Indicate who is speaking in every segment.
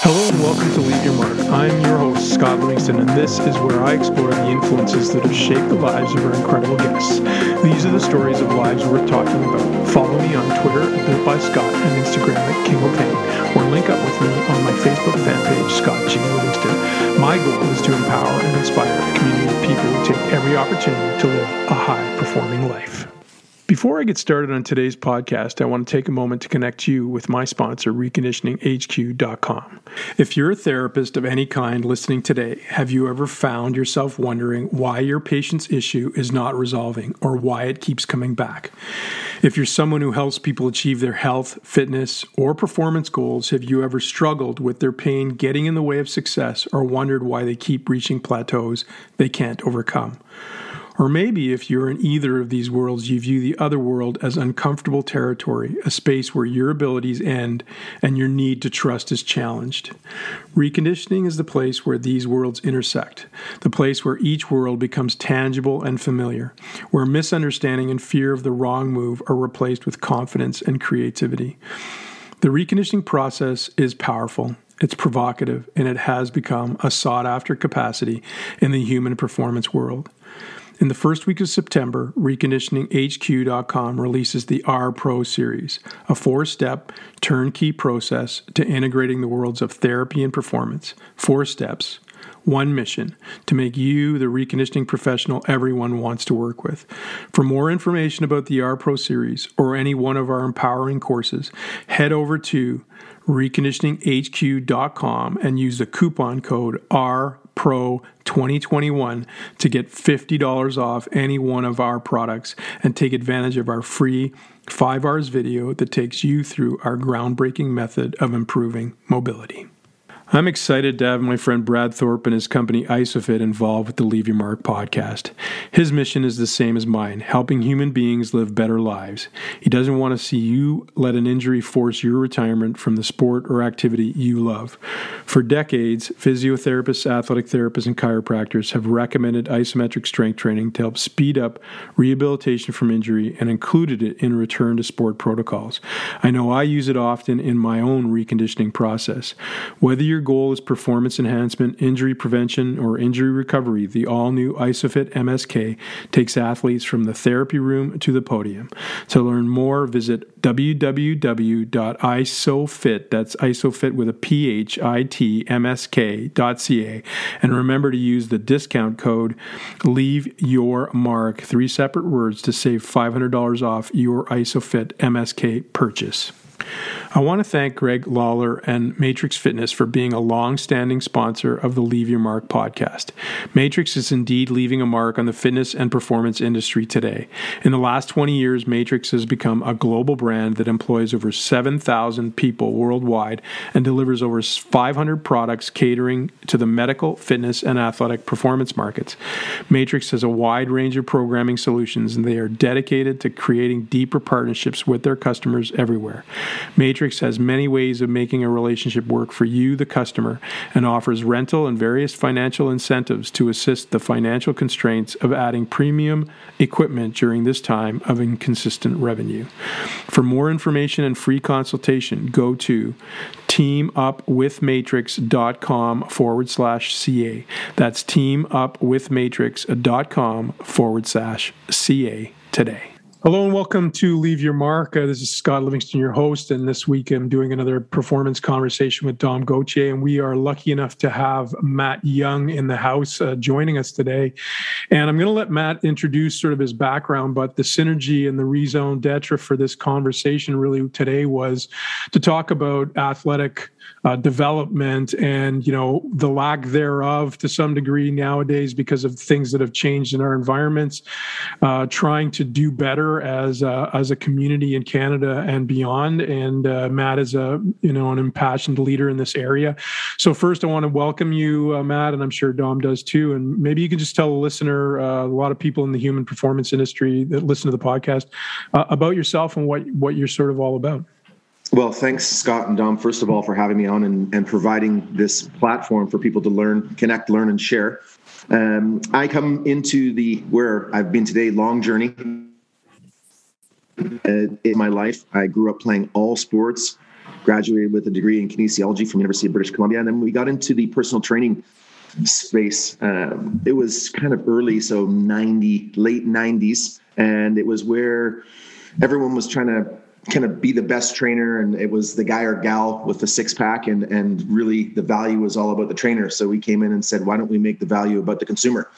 Speaker 1: Hello and welcome to Leave Your Mark. I'm your host, Scott Livingston, and this is where I explore the influences that have shaped the lives of our incredible guests. These are the stories of lives worth talking about. Follow me on Twitter at Built by Scott and Instagram at King O'Tang, or link up with me on my Facebook fan page, Scott G. Livingston. My goal is to empower and inspire a community of people who take every opportunity to live a high performing life. Before I get started on today's podcast, I want to take a moment to connect you with my sponsor, reconditioninghq.com. If you're a therapist of any kind listening today, have you ever found yourself wondering why your patient's issue is not resolving or why it keeps coming back? If you're someone who helps people achieve their health, fitness, or performance goals, have you ever struggled with their pain getting in the way of success or wondered why they keep reaching plateaus they can't overcome? Or maybe if you're in either of these worlds, you view the other world as uncomfortable territory, a space where your abilities end and your need to trust is challenged. Reconditioning is the place where these worlds intersect, the place where each world becomes tangible and familiar, where misunderstanding and fear of the wrong move are replaced with confidence and creativity. The reconditioning process is powerful. It's provocative and it has become a sought after capacity in the human performance world. In the first week of September, reconditioninghq.com releases the R Pro series, a four step turnkey process to integrating the worlds of therapy and performance. Four steps, one mission to make you the reconditioning professional everyone wants to work with. For more information about the R Pro series or any one of our empowering courses, head over to reconditioninghq.com and use the coupon code R Pro 2021 to get $50 off any one of our products and take advantage of our free 5 hours video that takes you through our groundbreaking method of improving mobility. I'm excited to have my friend Brad Thorpe and his company Isophit involved with the Leave Your Mark podcast. His mission is the same as mine, helping human beings live better lives. He doesn't want to see you let an injury force your retirement from the sport or activity you love. For decades, physiotherapists, athletic therapists, and chiropractors have recommended isometric strength training to help speed up rehabilitation from injury and included it in return to sport protocols. I know I use it often in my own reconditioning process. Whether you're your goal is performance enhancement, injury prevention, or injury recovery, the all new ISOPHIT MSK takes athletes from the therapy room to the podium. To learn more, visit www.isophit, that's isophit with a P-H-I-T, M-S-K.ca, and remember to use the discount code Leave Your Mark, three separate words, to save $500 off your ISOPHIT MSK purchase. I want to thank Greg Lawler and Matrix Fitness for being a long standing sponsor of the Leave Your Mark podcast. Matrix is indeed leaving a mark on the fitness and performance industry today. In the last 20 years, Matrix has become a global brand that employs over 7,000 people worldwide and delivers over 500 products catering to the medical, fitness, and athletic performance markets. Matrix has a wide range of programming solutions and they are dedicated to creating deeper partnerships with their customers everywhere. Matrix has many ways of making a relationship work for you, the customer, and offers rental and various financial incentives to assist the financial constraints of adding premium equipment during this time of inconsistent revenue. For more information and free consultation, go to teamupwithmatrix.com forward slash CA. That's teamupwithmatrix.com forward slash CA today. Hello and welcome to Leave Your Mark. Uh, this is Scott Livingston, your host, and this week I'm doing another performance conversation with Dom Gauthier, and we are lucky enough to have Matt Young in the house uh, joining us today. And I'm going to let Matt introduce sort of his background, but the synergy and the raison d'etre for this conversation really today was to talk about athletic uh, development and you know the lack thereof to some degree nowadays because of things that have changed in our environments uh, trying to do better as a, as a community in canada and beyond. And uh, matt is a you know an impassioned leader in this area. So first i want to welcome you uh, matt and i'm sure dom does too. And maybe you can just tell a listener uh, a lot of people in the human performance industry that listen to the podcast uh, about yourself and what what you're sort of all about
Speaker 2: well, thanks, Scott and Dom, first of all, for having me on and, and providing this platform for people to learn, connect, learn, and share. Um, I come into the where I've been today, long journey uh, in my life. I grew up playing all sports graduated with a degree in kinesiology from University of British Columbia, and then we got into the personal training space. Um, it was kind of early, so 90, late 90s, and it was where everyone was trying to kind of be the best trainer and it was the guy or gal with the six pack and and really the value was all about the trainer. So we came in and said why don't we make the value about the consumer?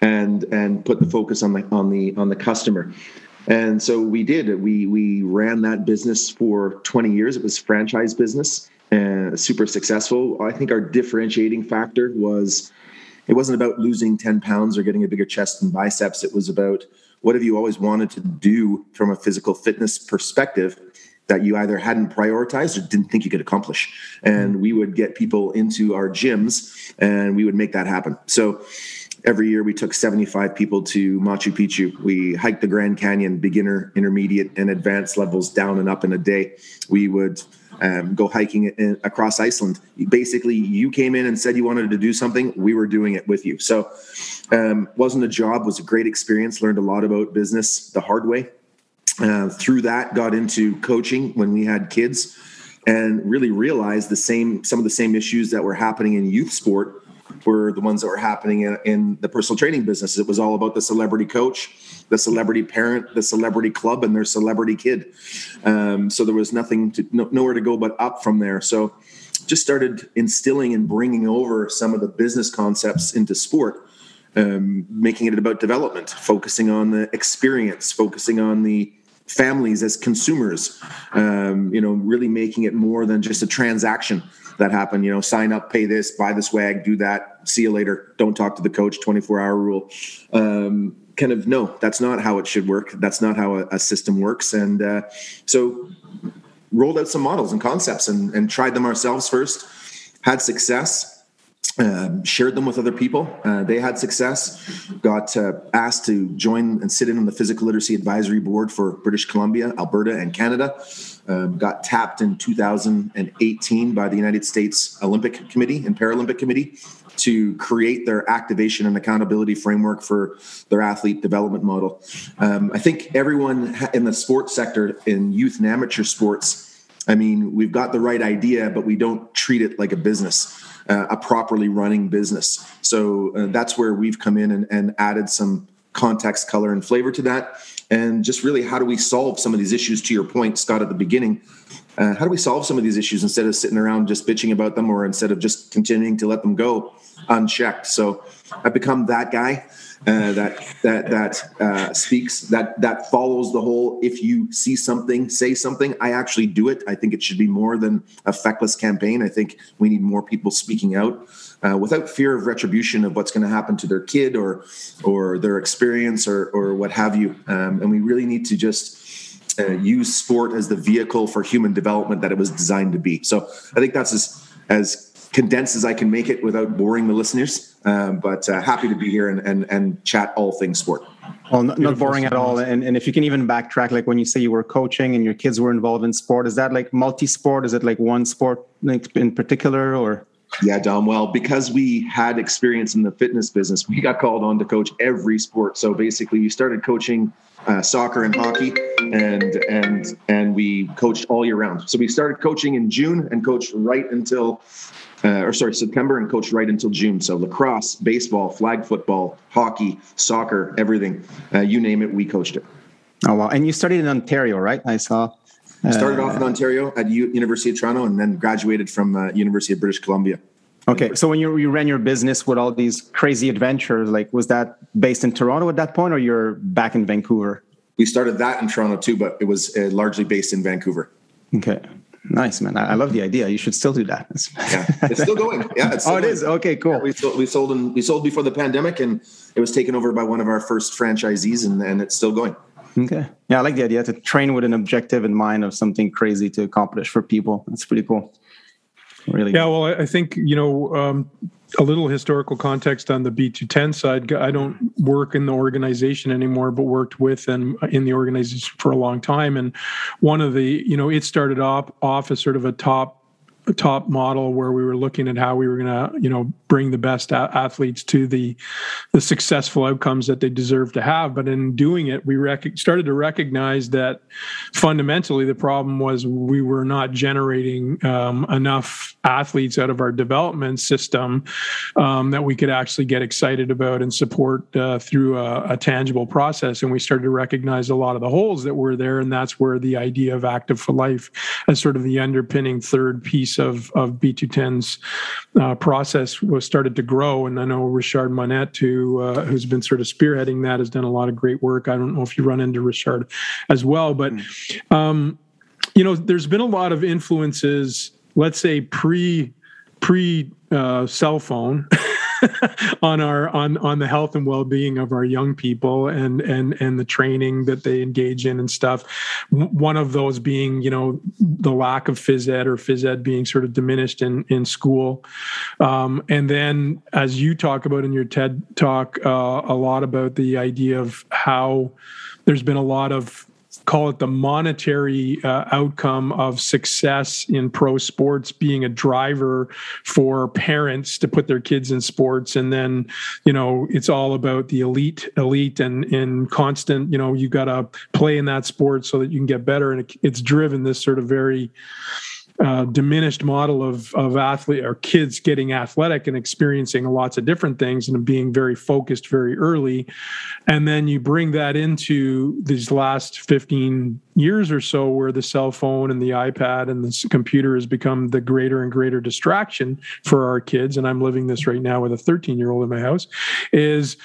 Speaker 2: And and put the focus on the on the on the customer. And so we did. We we ran that business for 20 years. It was franchise business and super successful. I think our differentiating factor was it wasn't about losing 10 pounds or getting a bigger chest and biceps. It was about what have you always wanted to do from a physical fitness perspective that you either hadn't prioritized or didn't think you could accomplish? And we would get people into our gyms and we would make that happen. So every year we took 75 people to machu picchu. We hiked the grand canyon beginner intermediate and advanced levels down and up in a day. We would um, go hiking in, across iceland basically you came in and said you wanted to do something we were doing it with you so um, wasn't a job, was a great experience. Learned a lot about business the hard way. Uh, through that, got into coaching when we had kids, and really realized the same some of the same issues that were happening in youth sport were the ones that were happening in, in the personal training business. It was all about the celebrity coach, the celebrity parent, the celebrity club, and their celebrity kid. Um, so there was nothing to no, nowhere to go but up from there. So just started instilling and bringing over some of the business concepts into sport um, making it about development, focusing on the experience, focusing on the families as consumers, um, you know, really making it more than just a transaction that happened, you know, sign up, pay this, buy the swag, do that, see you later, don't talk to the coach, 24 hour rule. Um, kind of, no, that's not how it should work. That's not how a, a system works. And uh, so rolled out some models and concepts and, and tried them ourselves first, had success um, shared them with other people. Uh, they had success. Got uh, asked to join and sit in on the physical literacy advisory board for British Columbia, Alberta, and Canada. Um, got tapped in 2018 by the United States Olympic Committee and Paralympic Committee to create their activation and accountability framework for their athlete development model. Um, I think everyone in the sports sector, in youth and amateur sports, I mean, we've got the right idea, but we don't treat it like a business uh, a properly running business. So uh, that's where we've come in and, and added some context, color, and flavor to that. And just really, how do we solve some of these issues? To your point, Scott, at the begining, uh, how do we solve some of these issues instead of sitting around just bitching about them, or instead of just continuing to let them go unchecked? So I've become that guy uh, that that that uh, speaks that that follows the whole. If you see something, say something. I actually do it. I think it should be more than a feckless campaign. I think we need more people speaking out uh, without fear of retribution of what's going to happen to their kid or or their experience or or what have you. Um, and we really need to just. Uh, use sport as the vehicle for human development that it was designed to be. So I think that's as as condensed as I can make it without boring the listeners. Um, but uh, happy to be here and, and, and chat all things sport.
Speaker 3: Well, not, not boring at all. And, and if you can even backtrack, like when you say you were coaching and your kids were involved in sport, is that like multi-sport? Is it like one sport like in particular or?
Speaker 2: Yeah, Dom. Well, because we had experience in the fitness business, we got called on to coach every sport. So basically, we started coaching uh, soccer and hockey, and and and we coached all year round. So we started coaching in June and coached right until uh, or sorry, September and coached right until June. So lacrosse, baseball, flag football, hockey, soccer, everything, uh, you name it, we coached it.
Speaker 3: Oh wow! And you studied in Ontario, right? I saw.
Speaker 2: Uh, Started off in Ontario at U- University of Toronto, and then graduated from uh, University of British Columbia.
Speaker 3: Okay, so when you, you ran your business with all these crazy adventures, like was that based in Toronto at that point, or you're back in Vancouver?
Speaker 2: We started that in Toronto too, but it was uh, largely based in Vancouver.
Speaker 3: Okay. Nice, man. I, love the idea. You should still do that.
Speaker 2: yeah, it's still going. Yeah, it's
Speaker 3: oh, it
Speaker 2: going.
Speaker 3: is. Okay, cool. Yeah,
Speaker 2: we sold, we sold in, we sold before the pandemic, and it was taken over by one of our first franchisees, and, and it's still going.
Speaker 3: Okay. Yeah, I like the idea to train with an objective in mind of something crazy to accomplish for people. That's pretty cool.
Speaker 1: Really. Yeah. Well, I think you know um, a little historical context on the B2ten side. I don't work in the organization anymore, but worked with and in the organization for a long time. And one of the, you know, it started off off as sort of a top top model where we were looking at how we were going to you know bring the best athletes to the the successful outcomes that they deserve to have. But in doing it we rec- started to recognize that fundamentally the problem was we were not generating um, enough athletes out of our development system um, that we could actually get excited about and support uh, through a, a tangible process. And we started to recognize a lot of the holes that were there. And that's where the idea of active for life as sort of the underpinning third piece of, of B2ten's uh, process was started to grow. And I know Richard Monette, who, uh, who's been sort of spearheading that, has done a lot of great work. I don't know if you run into Richard as well, but, um, you know, there's been a lot of influences, let's say pre pre uh, cell phone on our on on the health and well-being of our young people and and and the training that they engage in and stuff. One of those being you know the lack of phys ed or phys ed being sort of diminished in in school. Um, and then as you talk about in your ted talk uh, a lot about the idea of how there's been a lot of call it the monetary uh, outcome of success in pro sports being a driver for parents to put their kids in sports. And then you know it's all about the elite elite and in constant you know you got to play in that sport so that you can get better. And it, it's driven this sort of very uh, diminished model of of athlete or kids getting athletic and experiencing lots of different things and being very focused very early. And then you bring that into these last 15 years or so where the cell phone and the ipad and the computer has become the greater and greater distraction for our kids. And i'm living this right now with a 13 year old in my house is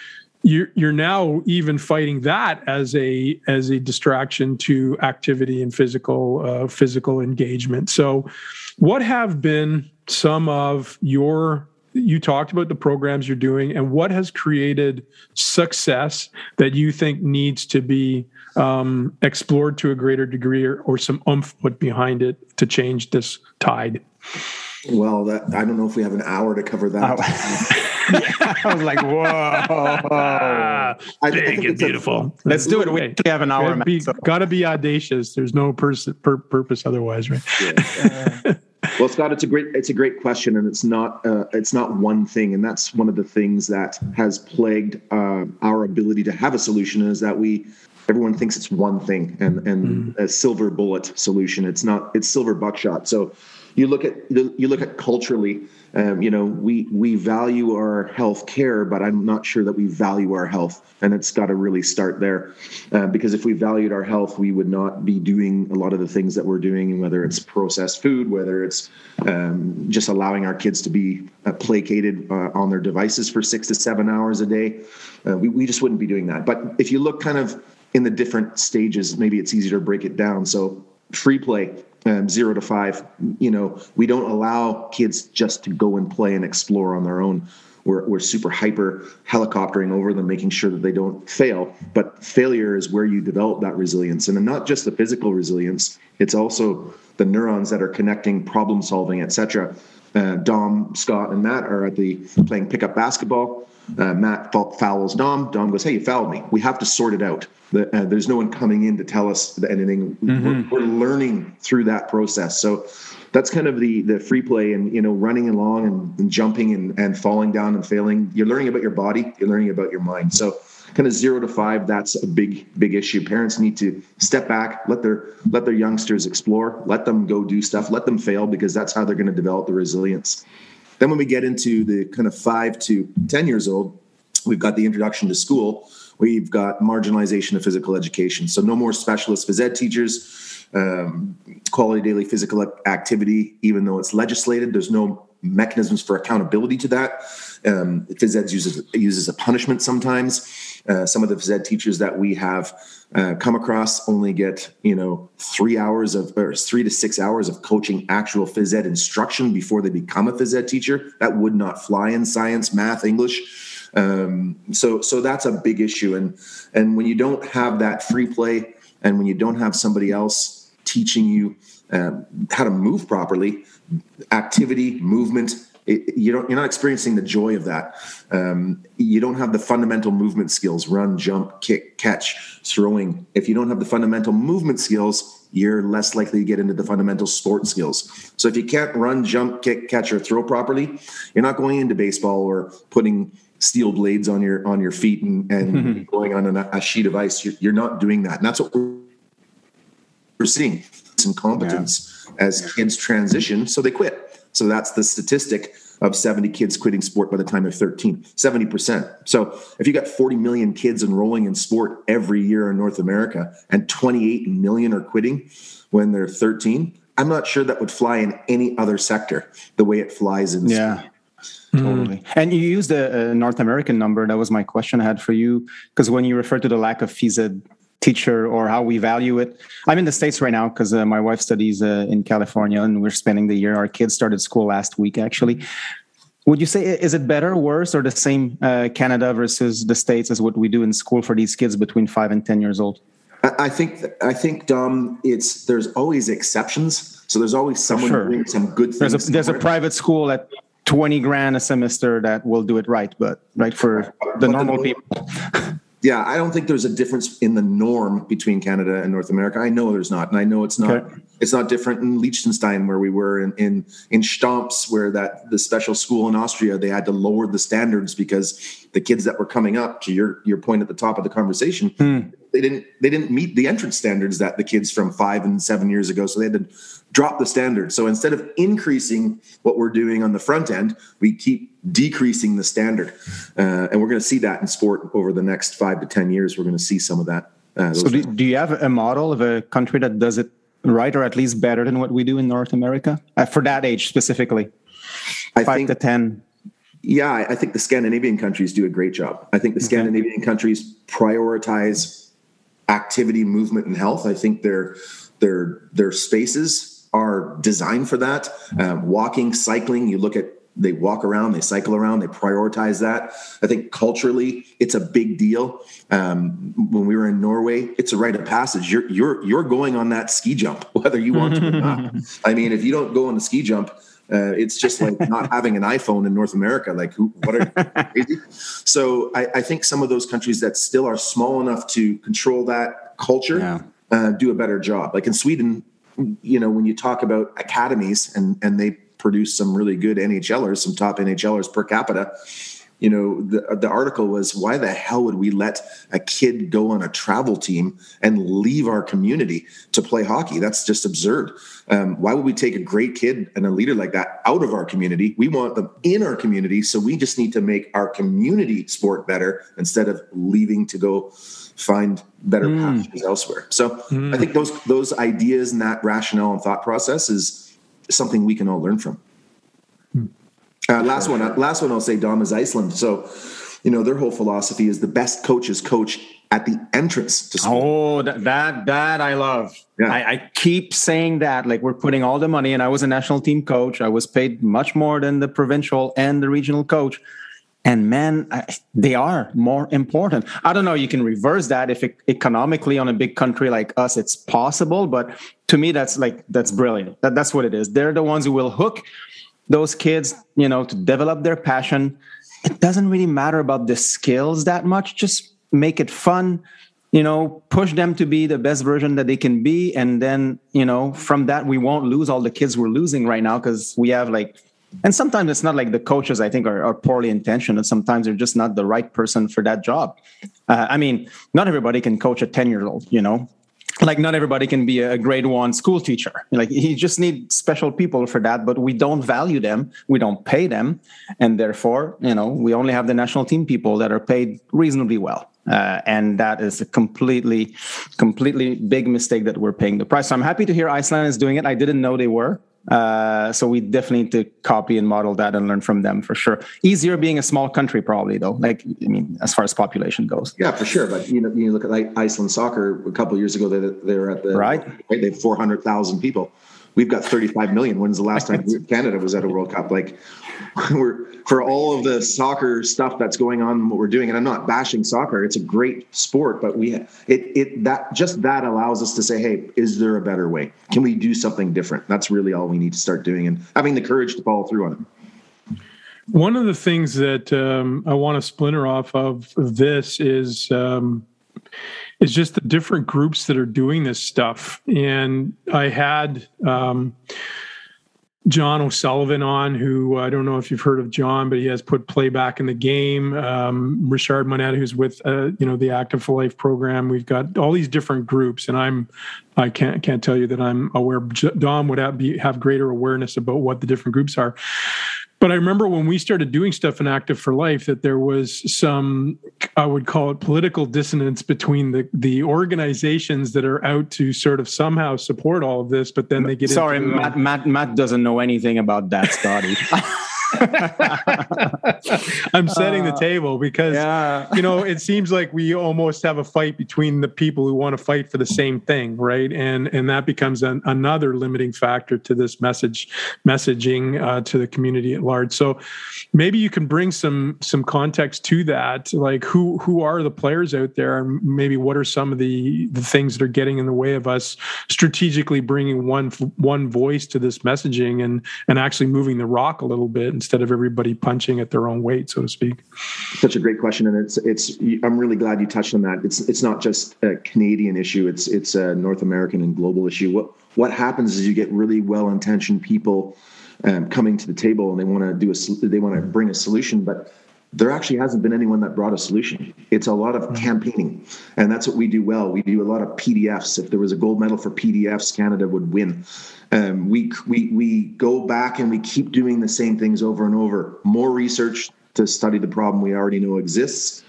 Speaker 1: you're you're now even fighting that as a as a distraction to activity and physical uh, physical engagement. So, what have been some of your you talked about the programs you're doing and what has created success that you think needs to be um, explored to a greater degree or, or some umph put behind it to change this tide
Speaker 2: well that, i don't know if we have an hour to cover that oh.
Speaker 3: yeah, I was like, whoa. I,
Speaker 1: Big I and beautiful.
Speaker 3: A, Let's do it. We have an hour.
Speaker 1: Gotta be, so. gotta be audacious. There's no pers- pur- purpose otherwise, right? Yeah.
Speaker 2: well, Scott, it's a great it's a great question, and it's not uh, it's not one thing, and that's one of the things that has plagued uh, our ability to have a solution is that we everyone thinks it's one thing and and mm. a silver bullet solution. It's not. It's silver buckshot. So you look at you look at culturally um, you know we we value our health care but i'm not sure that we value our health. And it's got to really start there. Uh, because if we valued our health we would not be doing a lot of the things that we're doing whether it's processed food whether it's um, just allowing our kids to be uh, placated uh, on their devices for six to seven hours a day. Uh, we, we just wouldn't be doing that. But if you look kind of in the different stages maybe it's easier to break it down. So free play um, zero to five, you know, we don't allow kids just to go and play and explore on their own. We're, we're super hyper helicoptering over them, making sure that they don't fail. But failure is where you develop that resilience. And not just the physical resilience, it's also the neurons that are connecting, problem solving, etc. Uh, Dom, Scott, and Matt are at the playing pickup basketball. Uh, Matt fouls Dom. Dom goes, "Hey, you fouled me. We have to sort it out. The, uh, there's no one coming in to tell us anything. Mm-hmm. We're, we're, learning through that process. So that's kind of the the free play and you know running along and, and jumping and, and falling down and failing. You're learning about your body. You're learning about your mind. So kind of zero to five that's a big big issue parents need to step back let their let their youngsters explore let them go do stuff let them fail because that's how they're going to develop the resilience then when we get into the kind of five to 10 years old, we've got the introduction to school. We've got marginalization of physical education. So no more specialist phys ed teachers, um, quality daily physical activity, even though it's legislated, there's no mechanisms for accountability to that. Um, phys ed uses, uses a punishment sometimes. Uh, some of the phys ed teachers that we have uh, come across only get you know three hours of or three to six hours of coaching actual phys ed instruction before they become a phys ed teacher. That would not fly in science, math, English. Um, so so that's a big issue. And and when you don't have that free play, and when you don't have somebody else teaching you uh, how to move properly, activity, movement it, you don't you're not experiencing the joy of that um, you don't have the fundamental movement skills run jump kick catch throwing if you don't have the fundamental movement skills you're less likely to get into the fundamental sport skills. So if you can't run, jump, kick, catch, or throw properly, you're not going into baseball or putting steel blades on your on your feet and, and going on a, a, sheet of ice. You're, you're, not doing that, and that's what we're, we're seeing some competence yeah. as kids transition, so they quit. So that's the statistic of 70 kids quitting sport by the time they're 13 70% so if you got 40 million kids enrolling in sport every year in north america and 28 million are quitting when they're 13 i'm not sure that would fly in any other sector the way it flies in
Speaker 3: yeah sport. Totally. Mm. And you used a, a, North American number. That was my question I had for you. Because when you refer to the lack of phys ed teacher or how we value it, I'm in the States right now because uh, my wife studies uh, in California and we're spending the year. Our kids started school last week, actually. Would you say is it better, worse, or the same uh, Canada versus the states as what we do in school for these kids between five and ten years old?
Speaker 2: I think I think Dom, it's there's always exceptions. So there's always someone sure. doing some good
Speaker 3: things. There's a, there's a private school at 20 grand a semester that will do it right, but right for the normal the, people.
Speaker 2: yeah, I don't think there's a difference in the norm between Canada and North America. I know there's not, and I know it's not. Okay. It's not different in Liechtenstein where we were in in in Stams, where that the special school in Austria they had to lower the standards because the kids that were coming up to your your point at the top of the conversation, hmm. they didn't they didn't meet the entrance standards that the kids from five and seven years ago. So they had to drop the standards. So instead of increasing what we're doing on the front end, we keep decreasing the standard. Uh, and we're going to see that in sport over the next five to 10 years. We're going to see some of that.
Speaker 3: Uh, so, do, do, you have a model of a country that does it right or at least better than what we do in North America uh, for that age specifically? I five think, to 10.
Speaker 2: Yeah, I think the Scandinavian countries do a great job. I think the Scandinavian okay. countries prioritize activity, movement, and health. I think their their their spaces are designed for that. Um, walking, cycling, you look at they walk around, they cycle around, they prioritize that. I think culturally, it's a big deal. Um, when we were in Norway, it's a rite of passage. You're you're you're going on that ski jump, whether you want to or not. I mean, if you don't go on the ski jump, uh, it's just like not having an iPhone in North America. Like, who? What are crazy? So I, I, think some of those countries that still are small enough to control that culture yeah. uh, do a better job. Like in Sweden, you know, when you talk about academies and and they produce some really good NHLers, some top NHLers per capita. You know, the the article was why the hell would we let a kid go on a travel team and leave our community to play hockey? That's just absurd. Um, why would we take a great kid and a leader like that out of our community? We want them in our community, so we just need to make our community sport better instead of leaving to go find better mm. elsewhere. So mm. I think those those ideas and that rationale and thought process is something we can all learn from. Mm. Uh, last one, uh, last one I'll say, Dom, is Iceland. So, you know, their whole philosophy is the best coaches coach at the entrance to
Speaker 3: school. Oh, that that, that I love. Yeah. I, I, keep saying that. Like we're putting all the money, and I was a national team coach. I was paid much more than the provincial and the regional coach and man they are more important. I don't know you can reverse that if it, economically on a big country like us it's possible but to me that's like that's brilliant. That, that's what it is. They're the ones who will hook those kids you know to develop their passion. It doesn't really matter about the skills that much. Just make it fun you know push them to be the best version that they can be. And then you know from that we won't lose all the kids we're losing right now because we have like and sometimes it's not like the coaches i think are, are poorly intentioned and sometimes they're just not the right person for that job. Uh, i mean not everybody can coach a 10 year old you know? Like not everybody can be a grade one school teacher. Like you just need special people for that but we don't value them we don't pay them and therefore you know we only have the national team people that are paid reasonably well. Uh, and that is a completely completely big mistake that we're paying the price. So i'm happy to hear iceland is doing it. I didn't know they were uh, so we definitely need to copy and model that and learn from them for sure. Easier being a small country, probably though. Like I mean, as far as population goes.
Speaker 2: Yeah, for sure. But you know, you look at like Iceland soccer. A couple years ago, they they were at the
Speaker 3: right.
Speaker 2: right they have four hundred thousand people. We've got thirty five million. When's the last time Canada was at a World Cup? Like we're for all of the soccer stuff that's going on, what we're doing, and I'm not bashing soccer. It's a great sport, but we it it that just that allows us to say, hey, is there a better way? Can we do something different? That's really all we need to start doing, and having the courage to follow through on it.
Speaker 1: One of the things that um, I want to splinter off of this is um, is just the different groups that are doing this stuff. And I had um, John O'Sullivan on, who I don't know if you've heard of John, but he has put playback in the game. Um, Richard Monette, who's with uh, you know the Active for Life program. We've got all these different groups, and I'm I can't can't tell you that I'm aware. Dom would have, be, have greater awareness about what the different groups are. But I remember when we started doing stuff in Active for Life that there was some, I would call it political dissonance between the the organizations that are out to sort of somehow support all of this, but then they get
Speaker 3: sorry, Matt, Matt Matt doesn't know anything about that, Scotty.
Speaker 1: I'm setting the uh, table because yeah. you know it seems like we almost have a fight between the people who want to fight for the same thing, right? And and that becomes an, another limiting factor to this message messaging uh, to the community at large. So maybe you can bring some some context to that, like who who are the players out there, and maybe what are some of the the things that are getting in the way of us strategically bringing one one voice to this messaging and and actually moving the rock a little bit instead of everybody punching at their own weight, so to speak?
Speaker 2: Such a great question, and it's it's. I'm really glad you touched on that. It's it's not just a Canadian issue; it's it's a North American and global issue. What what happens is you get really well intentioned people um, coming to the table and they want to do a they want to bring a solution, but there actually hasn't been anyone that brought a solution. It's a lot of mm-hmm. campaigning, and that's what we do well. We do a lot of PDFs. If there was a gold medal for PDFs, Canada would win. Um, we we we go back and we keep doing the same things over and over. More research to study the problem we already know exists.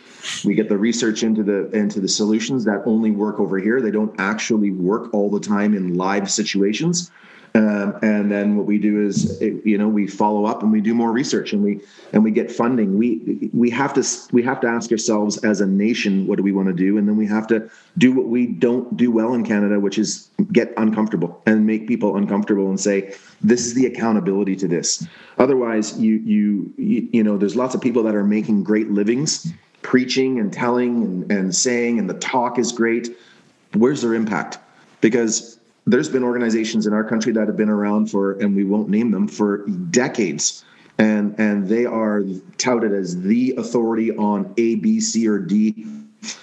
Speaker 2: We get the research into the into the solutions that only work over here. They don't actually work all the time in live situations. Um, and then what we do is, you know, we follow up and we do more research and we and we get funding. We we have to we have to ask ourselves as a nation, what do we want to do, and then we have to do what we don't do well in Canada, which is get uncomfortable and make people uncomfortable and say this is the accountability to this. Otherwise, you you you, you know, there's lots of people that are making great livings, preaching and telling and, and saying, and the talk is great. Where's their impact? Because there's been organizations in our country that have been around for, and we won't name them, for decades. And, and they are touted as the authority on A, B, C, or D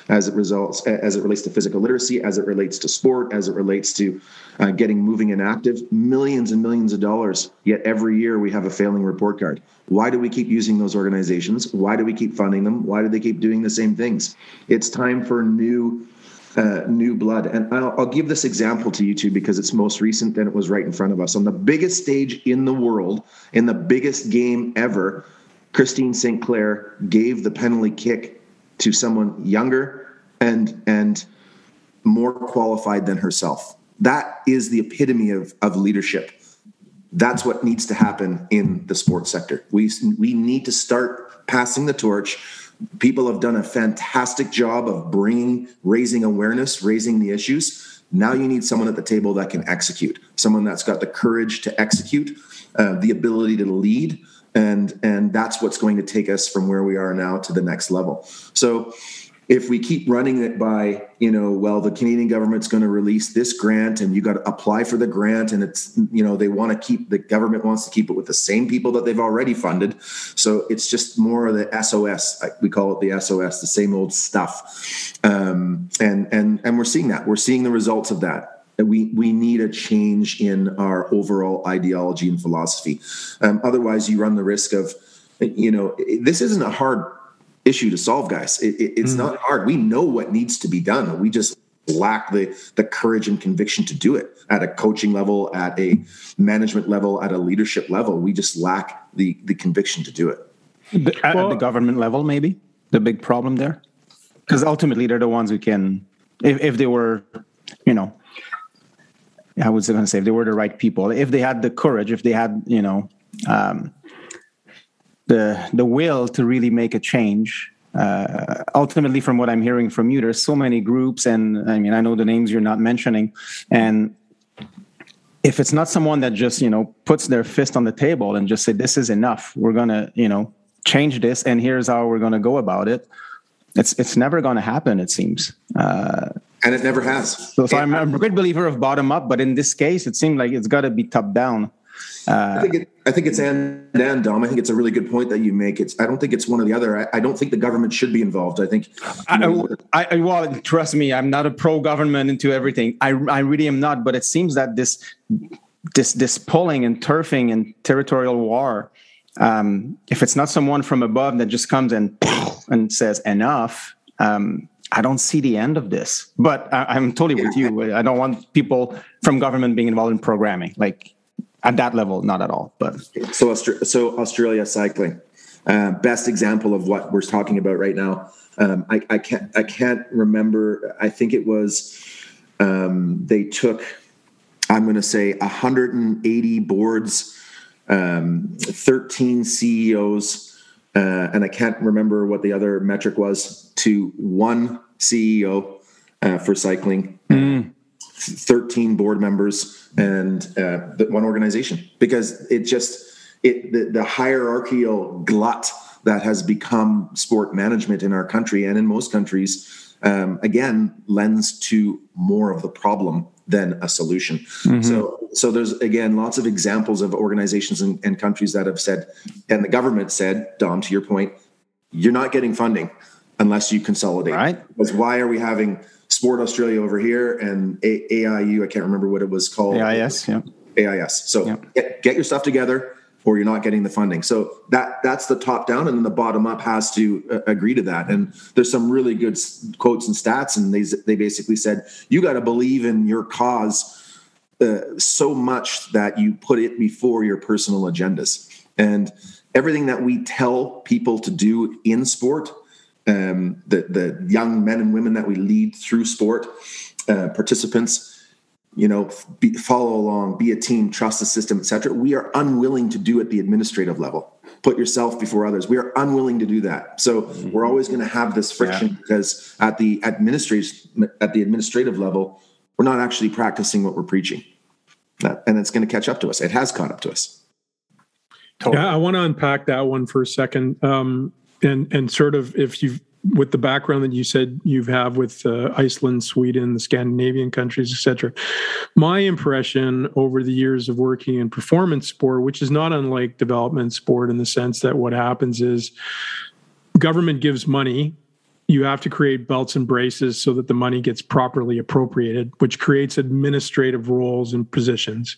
Speaker 2: as it results as it relates to physical literacy, as it relates to sport, as it relates to uh, getting moving and active. Millions and millions of dollars. Yet every year we have a failing report card. Why do we keep using those organizations? Why do we keep funding them? Why do they keep doing the same things? It's time for new uh, new blood. And I'll, I'll, give this example to you two because it's most recent and it was right in front of us. On the biggest stage in the world, in the biggest game ever, Christine Sinclair gave the penalty kick to someone younger and and more qualified than herself. That is the epitome of, of leadership. That's what needs to happen in the sports sector. We, we need to start passing the torch people have done a fantastic job of bringing raising awareness raising the issues. Now you need someone at the table that can execute someone that's got the courage to execute uh, the ability to lead and and that's what's going to take us from where we are now to the next level. So if we keep running it by you know well the canadian government's going to release this grant and you got to apply for the grant and it's you know they want to keep the government wants to keep it with the same people that they've already funded. So it's just more of the sos we call it the sos the same old stuff. Um, and and and we're seeing that. We're seeing the results of that. We we need a change in our overall ideology and philosophy. Um, otherwise you run the risk of you know this isn't a hard issue to solve, guys. It, it, it's mm. not hard. We know what needs to be done. We just lack the the courage and conviction to do it at a coaching level, at a management level, at a leadership level. We just lack the the conviction to do it.
Speaker 3: At, well, the government level, maybe the big problem there, because ultimately they're the ones who can, if, if they were, you know, I was going to say if they were the right people, if they had the courage, if they had, you know, um, the the will to really make a change. Uh, ultimately, from what I'm hearing from you, there's so many groups, and I mean, I know the names you're not mentioning, and if it's not someone that just you know puts their fist on the table and just say this is enough, we're gonna you know change this, and here's how we're gonna go about it. It's it's never gonna happen. It seems. Uh,
Speaker 2: and it never has.
Speaker 3: So, so I'm, I'm, a great believer of bottom up, but in this case, it seemed like it's got to be top down.
Speaker 2: Uh, I think it, I think it's and and Dom. I think it's a really good point that you make. It's I don't think it's one or the other. I, I don't think the government should be involved. I think.
Speaker 3: I, I, well, trust me, I'm not a pro government into everything. I I really am not. But it seems that this this this pulling and turfing and territorial war, um, if it's not someone from above that just comes and and says enough. Um, I don't see the end of this, but I, am totally with you. I don't want people from government being involved in programming. Like at that level, not at all. But
Speaker 2: so so Australia cycling, uh, best example of what we're talking about right now. Um, I, I, can't I can't remember. I think it was um, they took. I'm going to say 180 boards, um, 13 CEOs, uh, and I can't remember what the other metric was to one CEO uh, for cycling. Mm. 13 board members and uh, one organization because it just it the, the hierarchical glut that has become sport management in our country and in most countries um, again lends to more of the problem than a solution. Mm-hmm. so so there's again lots of examples of organizations and, and countries that have said and the government said dom to your point you're not getting funding unless you consolidate.
Speaker 3: Right.
Speaker 2: Because why are we having Sport Australia over here and A- AIU. I can't remember what it was called.
Speaker 3: AIS, yeah.
Speaker 2: AIS. So yeah. Get, get your stuff together or you're not getting the funding. So that that's the top down, and then the bottom up has to uh, agree to that. And there's some really good quotes and stats, and they they basically said you got to believe in your cause uh, so much that you put it before your personal agendas. And everything that we tell people to do in sport um, the the young men and women that we lead through sport, uh, participants, you know, be, follow along, be a team, trust the system, etc. We are unwilling to do at the administrative level. Put yourself before others. We are unwilling to do that. So mm-hmm. we're always going to have this friction yeah. because at the administrative at the administrative level, we're not actually practicing what we're preaching, and it's going to catch up to us. It has caught up to us.
Speaker 1: Totally. Yeah, I want to unpack that one for a second. Um, and and sort of if you've with the background that you said you have with uh, Iceland, Sweden, the Scandinavian countries, etc. My impression over the years of working in performance sport, which is not unlike development sport in the sense that what happens is government gives money you have to create belts and braces so that the money gets properly appropriated, which creates administrative roles and positions.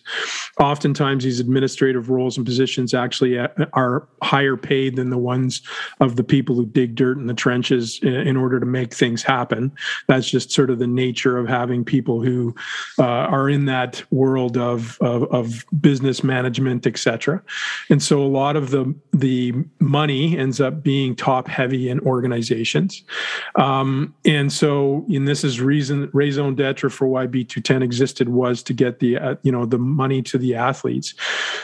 Speaker 1: Oftentimes, these administrative roles and positions actually uh, are higher paid than the ones of the people who dig dirt in the trenches in order to make things happen. That's just sort of the nature of having people who uh, are in that world of, of, of business management, etc. And so, a lot of the the money ends up being top heavy in organizations. Um, and so, and this is reason raison d'etre for why B2ten existed was to get the uh, you know the money to the athletes.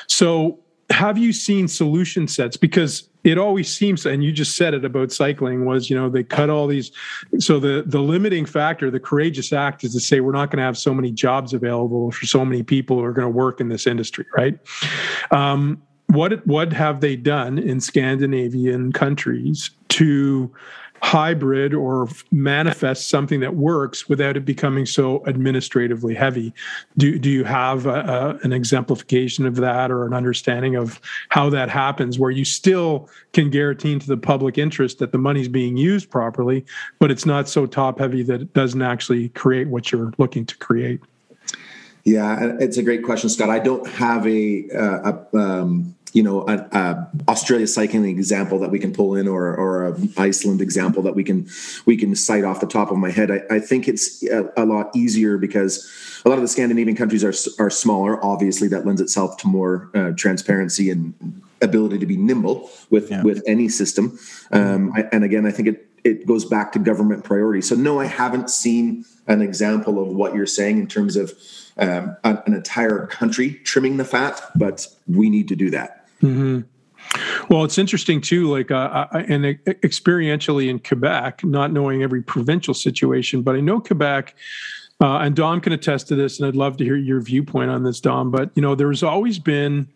Speaker 1: So, have you seen solution sets? Because it always seems, and you just said it about cycling, was you know they cut all these. So the the limiting factor, the courageous act, is to say we're not going to have so many jobs available for so many people who are going to work in this industry, right? Um, what what have they done in Scandinavian countries to hybrid or manifest something that works without it becoming so administratively heavy. Do, do you have a, a, an exemplification of that or an understanding of how that happens where you still can guarantee to the public interest that the money's being used properly, but it's not so top heavy that it doesn't actually create what you're looking to create?
Speaker 2: Yeah, it's a great question, Scott. I don't have a, uh, a um, you know, an Australia cycling example that we can pull in, or or a Iceland example that we can we can cite off the top of my head. I, I think it's a, a, lot easier because a lot of the Scandinavian countries are are smaller. Obviously, that lends itself to more uh, transparency and ability to be nimble with yeah. with any system. Um, I, and again, I think it it goes back to government priority. So no, I haven't seen an example of what you're saying in terms of um, an entire country trimming the fat, but we need to do that.
Speaker 1: Mm-hmm. Well, it's interesting too, like, uh, I, and experientially in Quebec, not knowing every provincial situation, but I know Quebec, uh, and Dom can attest to this, and I'd love to hear your viewpoint on this, Dom. But you know, there's always been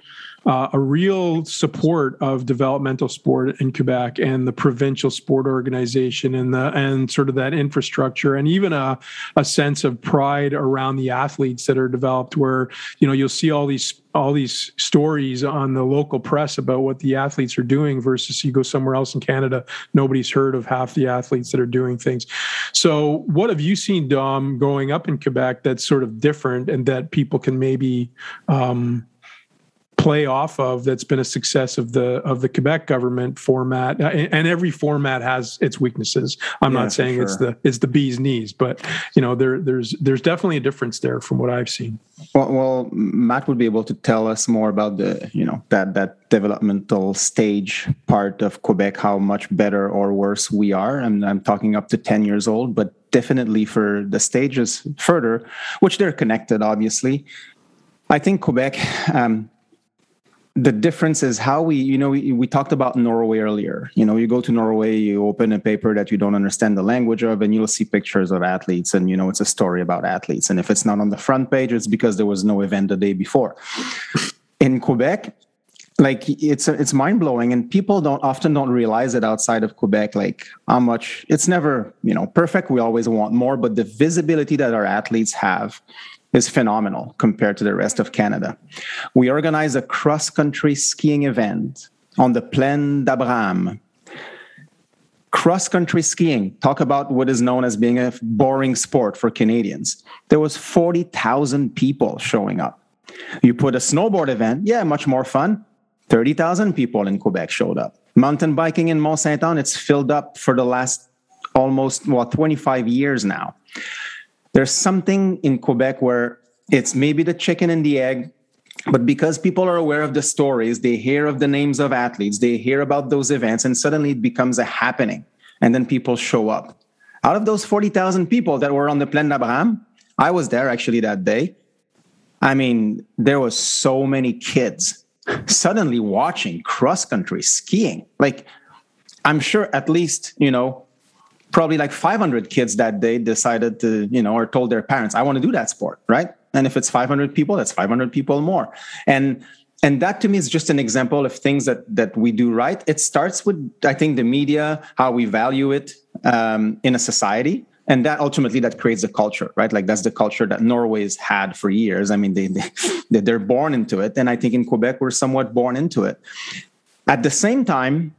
Speaker 1: uh, a real support of developmental sport in Quebec and the provincial sport organization and the and sort of that infrastructure and even a a sense of pride around the athletes that are developed where you know you'll see all these all these stories on the local press about what the athletes are doing versus you go somewhere else in Canada, nobody's heard of half the athletes that are doing things. So, what have you seen, Dom, growing up in Quebec that's sort of different and that people can maybe um, play off of that's been a success of the of the Quebec government format. Uh, and every format has its weaknesses. I'm yeah, not saying sure. it's the it's the bee's knees but you know there there's there's definitely a difference there from what I've seen.
Speaker 3: Well, well Matt would be able to tell us more about the you know that that developmental stage part of Quebec how much better or worse we are. And I'm talking up to 10 years old but definitely for the stages further which they're connected obviously. I think Quebec um, the difference is how we you know we, we talked about norway earlier. You know you go to norway you open a paper that you don't understand the language of and you'll see pictures of athletes and you know it's a story about athletes. And if it's not on the front page it's because there was no event the day before. In quebec like it's it's mind blowing and people don't often don't realize it outside of quebec like how much it's never you know perfect. We always want more but the visibility that our athletes have is phenomenal compared to the rest of Canada. We organize a cross country skiing event on the Plaine d'Abraham. Cross country skiing, talk about what is known as being a boring sport for Canadians. There was 40,000 people showing up. You put a snowboard event, yeah, much more fun. 30,000 people in Quebec showed up. Mountain biking in Mont Sainte Anne, it's filled up for the last almost, well, 25 years now. There's something in Quebec where it's maybe the chicken and the egg, but because people are aware of the stories, they hear of the names of athletes, they hear about those events, and suddenly it becomes a happening. And then people show up. Out of those 40,000 people that were on the Plaine d'Abraham, I was there actually that day. I mean, there was so many kids suddenly watching cross country skiing. Like, I'm sure at least, you know, probably like 500 kids that day decided to, you know, or told their parents, I want to do that sport, right? And if it's 500 people, that's 500 people more. And and that to me is just an example of things that that we do right. It starts with I think the media, how we value it um, in a society, and that ultimately that creates a culture, right? Like that's the culture that Norway's had for years. I mean, they, they they're born into it, and I think in Quebec we're somewhat born into it. At the same time,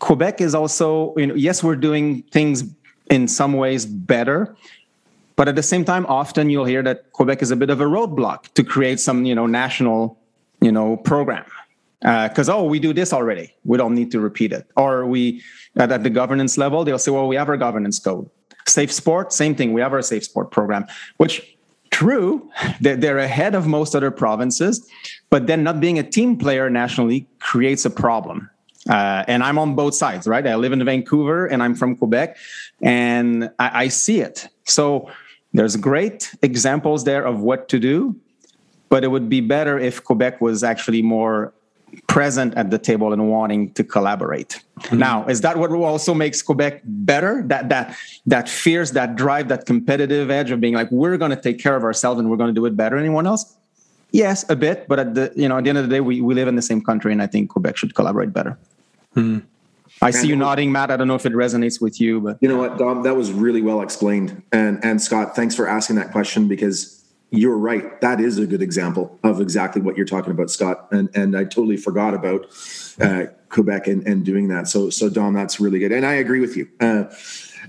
Speaker 3: Quebec is also, you know, yes, we're doing things in some ways better, but at the same time, often you'll hear that Quebec is a bit of a roadblock to create some, you know, national, you know, program. Because uh, oh, we do this already, we don't need to repeat it. Or we at, at the governance level, they'll say, well, we have our governance code. Safe sport, same thing. We have our safe sport program, which true they're ahead of most other provinces but then not being a team player nationally creates a problem uh, and I'm on both sides, right? I live in Vancouver and I'm from Quebec, and I, I see it. So there's great examples there of what to do, but it would be better if Quebec was actually more present at the table and wanting to collaborate. Mm-hmm. Now, is that what also makes Quebec better? That that that fierce, that drive, that competitive edge of being like, we're going to take care of ourselves and we're going to do it better than anyone else? Yes, a bit, but at the you know at the end of the day, we, we live in the same country, and I think Quebec should collaborate better. Hmm. I see you nodding, Matt. I don't know if it resonates with you, but
Speaker 2: you know what, Dom, that was really well explained. And and Scott, thanks for asking that question because you're right. That is a good example of exactly what you're talking about, Scott. And and I totally forgot about uh, Quebec and, and doing that. So so Dom, that's really good. And I agree with you. Uh,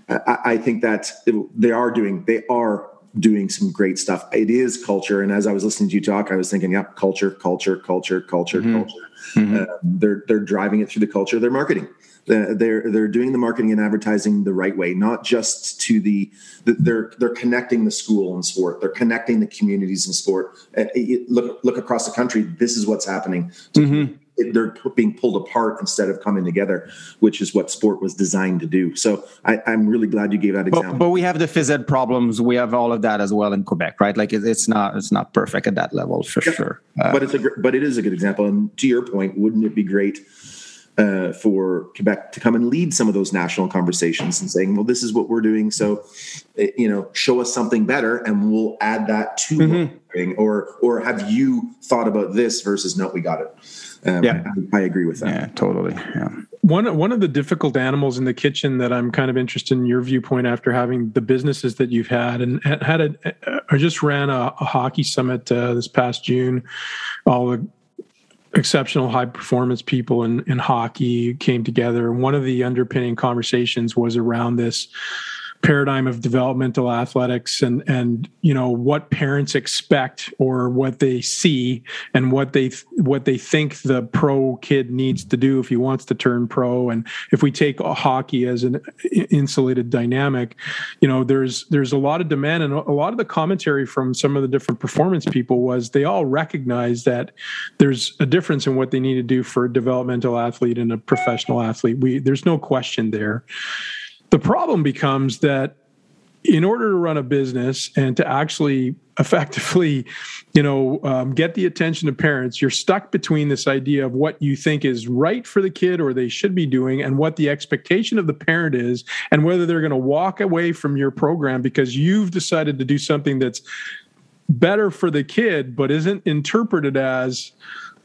Speaker 2: I, I think that they are doing they are doing some great stuff. It is culture. And as I was listening to you talk, I was thinking, yep, culture, culture, culture, culture, mm-hmm. culture. Mm-hmm. Uh, they're they're driving it through the culture. They're marketing. They're they're doing the marketing and advertising the right way, not just to the, the they're they're connecting the school and sport. They're connecting the communities in sport. Uh, look look across the country. This is what's happening. Mm-hmm they're being pulled apart instead of coming together, which is what sport was designed to do. So I, am really glad you gave that example.
Speaker 3: But, but, we have the phys ed problems. We have all of that as well in Quebec, right? Like it, it's not it's not perfect at that level for yeah. sure.
Speaker 2: Uh, but it's a but it is a good example. And to your point, wouldn't it be great? Uh, for Quebec to come and lead some of those national conversations and saying, "Well, this is what we're doing." So, eh, you know, show us something better, and we'll add that to mm-hmm. or or have you thought about this versus no, we got it. Um, yeah, I, I, agree with that.
Speaker 3: Yeah, totally. Yeah.
Speaker 1: One one of the difficult animals in the kitchen that I'm kind of interested in your viewpoint after having the businesses that you've had and had a I just ran a, a hockey summit uh, this past June. All the exceptional high performance people in, in hockey came together. And one of the underpinning conversations was around this paradigm of developmental athletics and and you know what parents expect or what they see and what they what they think the pro kid needs to do if he wants to turn pro. And if we take hockey as an insulated dynamic you know there's there's a lot of demand and a lot of the commentary from some of the different performance people was they all recognize that there's a difference in what they need to do for a developmental athlete and a professional athlete. We there's no question there the problem becomes that in order to run a business and to actually effectively you know um, get the attention of parents you're stuck between this idea of what you think is right for the kid or they should be doing and what the expectation of the parent is and whether they're going to walk away from your program because you've decided to do something that's better for the kid but isn't interpreted as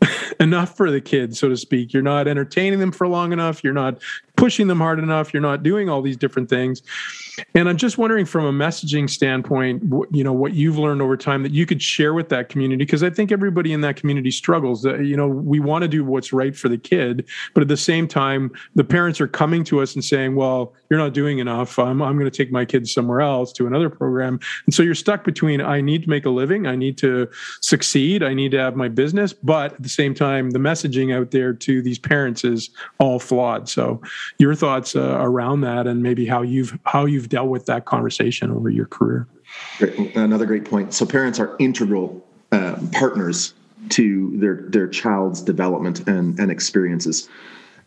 Speaker 1: enough for the kid so to speak. You're not entertaining them for long enough. You're not pushing them hard enough. You're not doing all these different things. And I'm just wondering from a messaging standpoint, you know, what you've learned over time that you could share with that community because I think everybody in that community struggles. Uh, you know, we want to do what's right for the kid, but at the same time, the parents are coming to us and saying, "Well, you're not doing enough. I'm I'm going to take my kids somewhere else to another program." And so you're stuck between I need to make a living, I need to succeed, I need to have my business, but at the same time, the messaging out there to these parents is all flawed. So your thoughts uh, around that and maybe how you've how you've dealt with that conversation over your career?
Speaker 2: Another great point. So parents are integral uh, partners to their their child's development and, and experiences.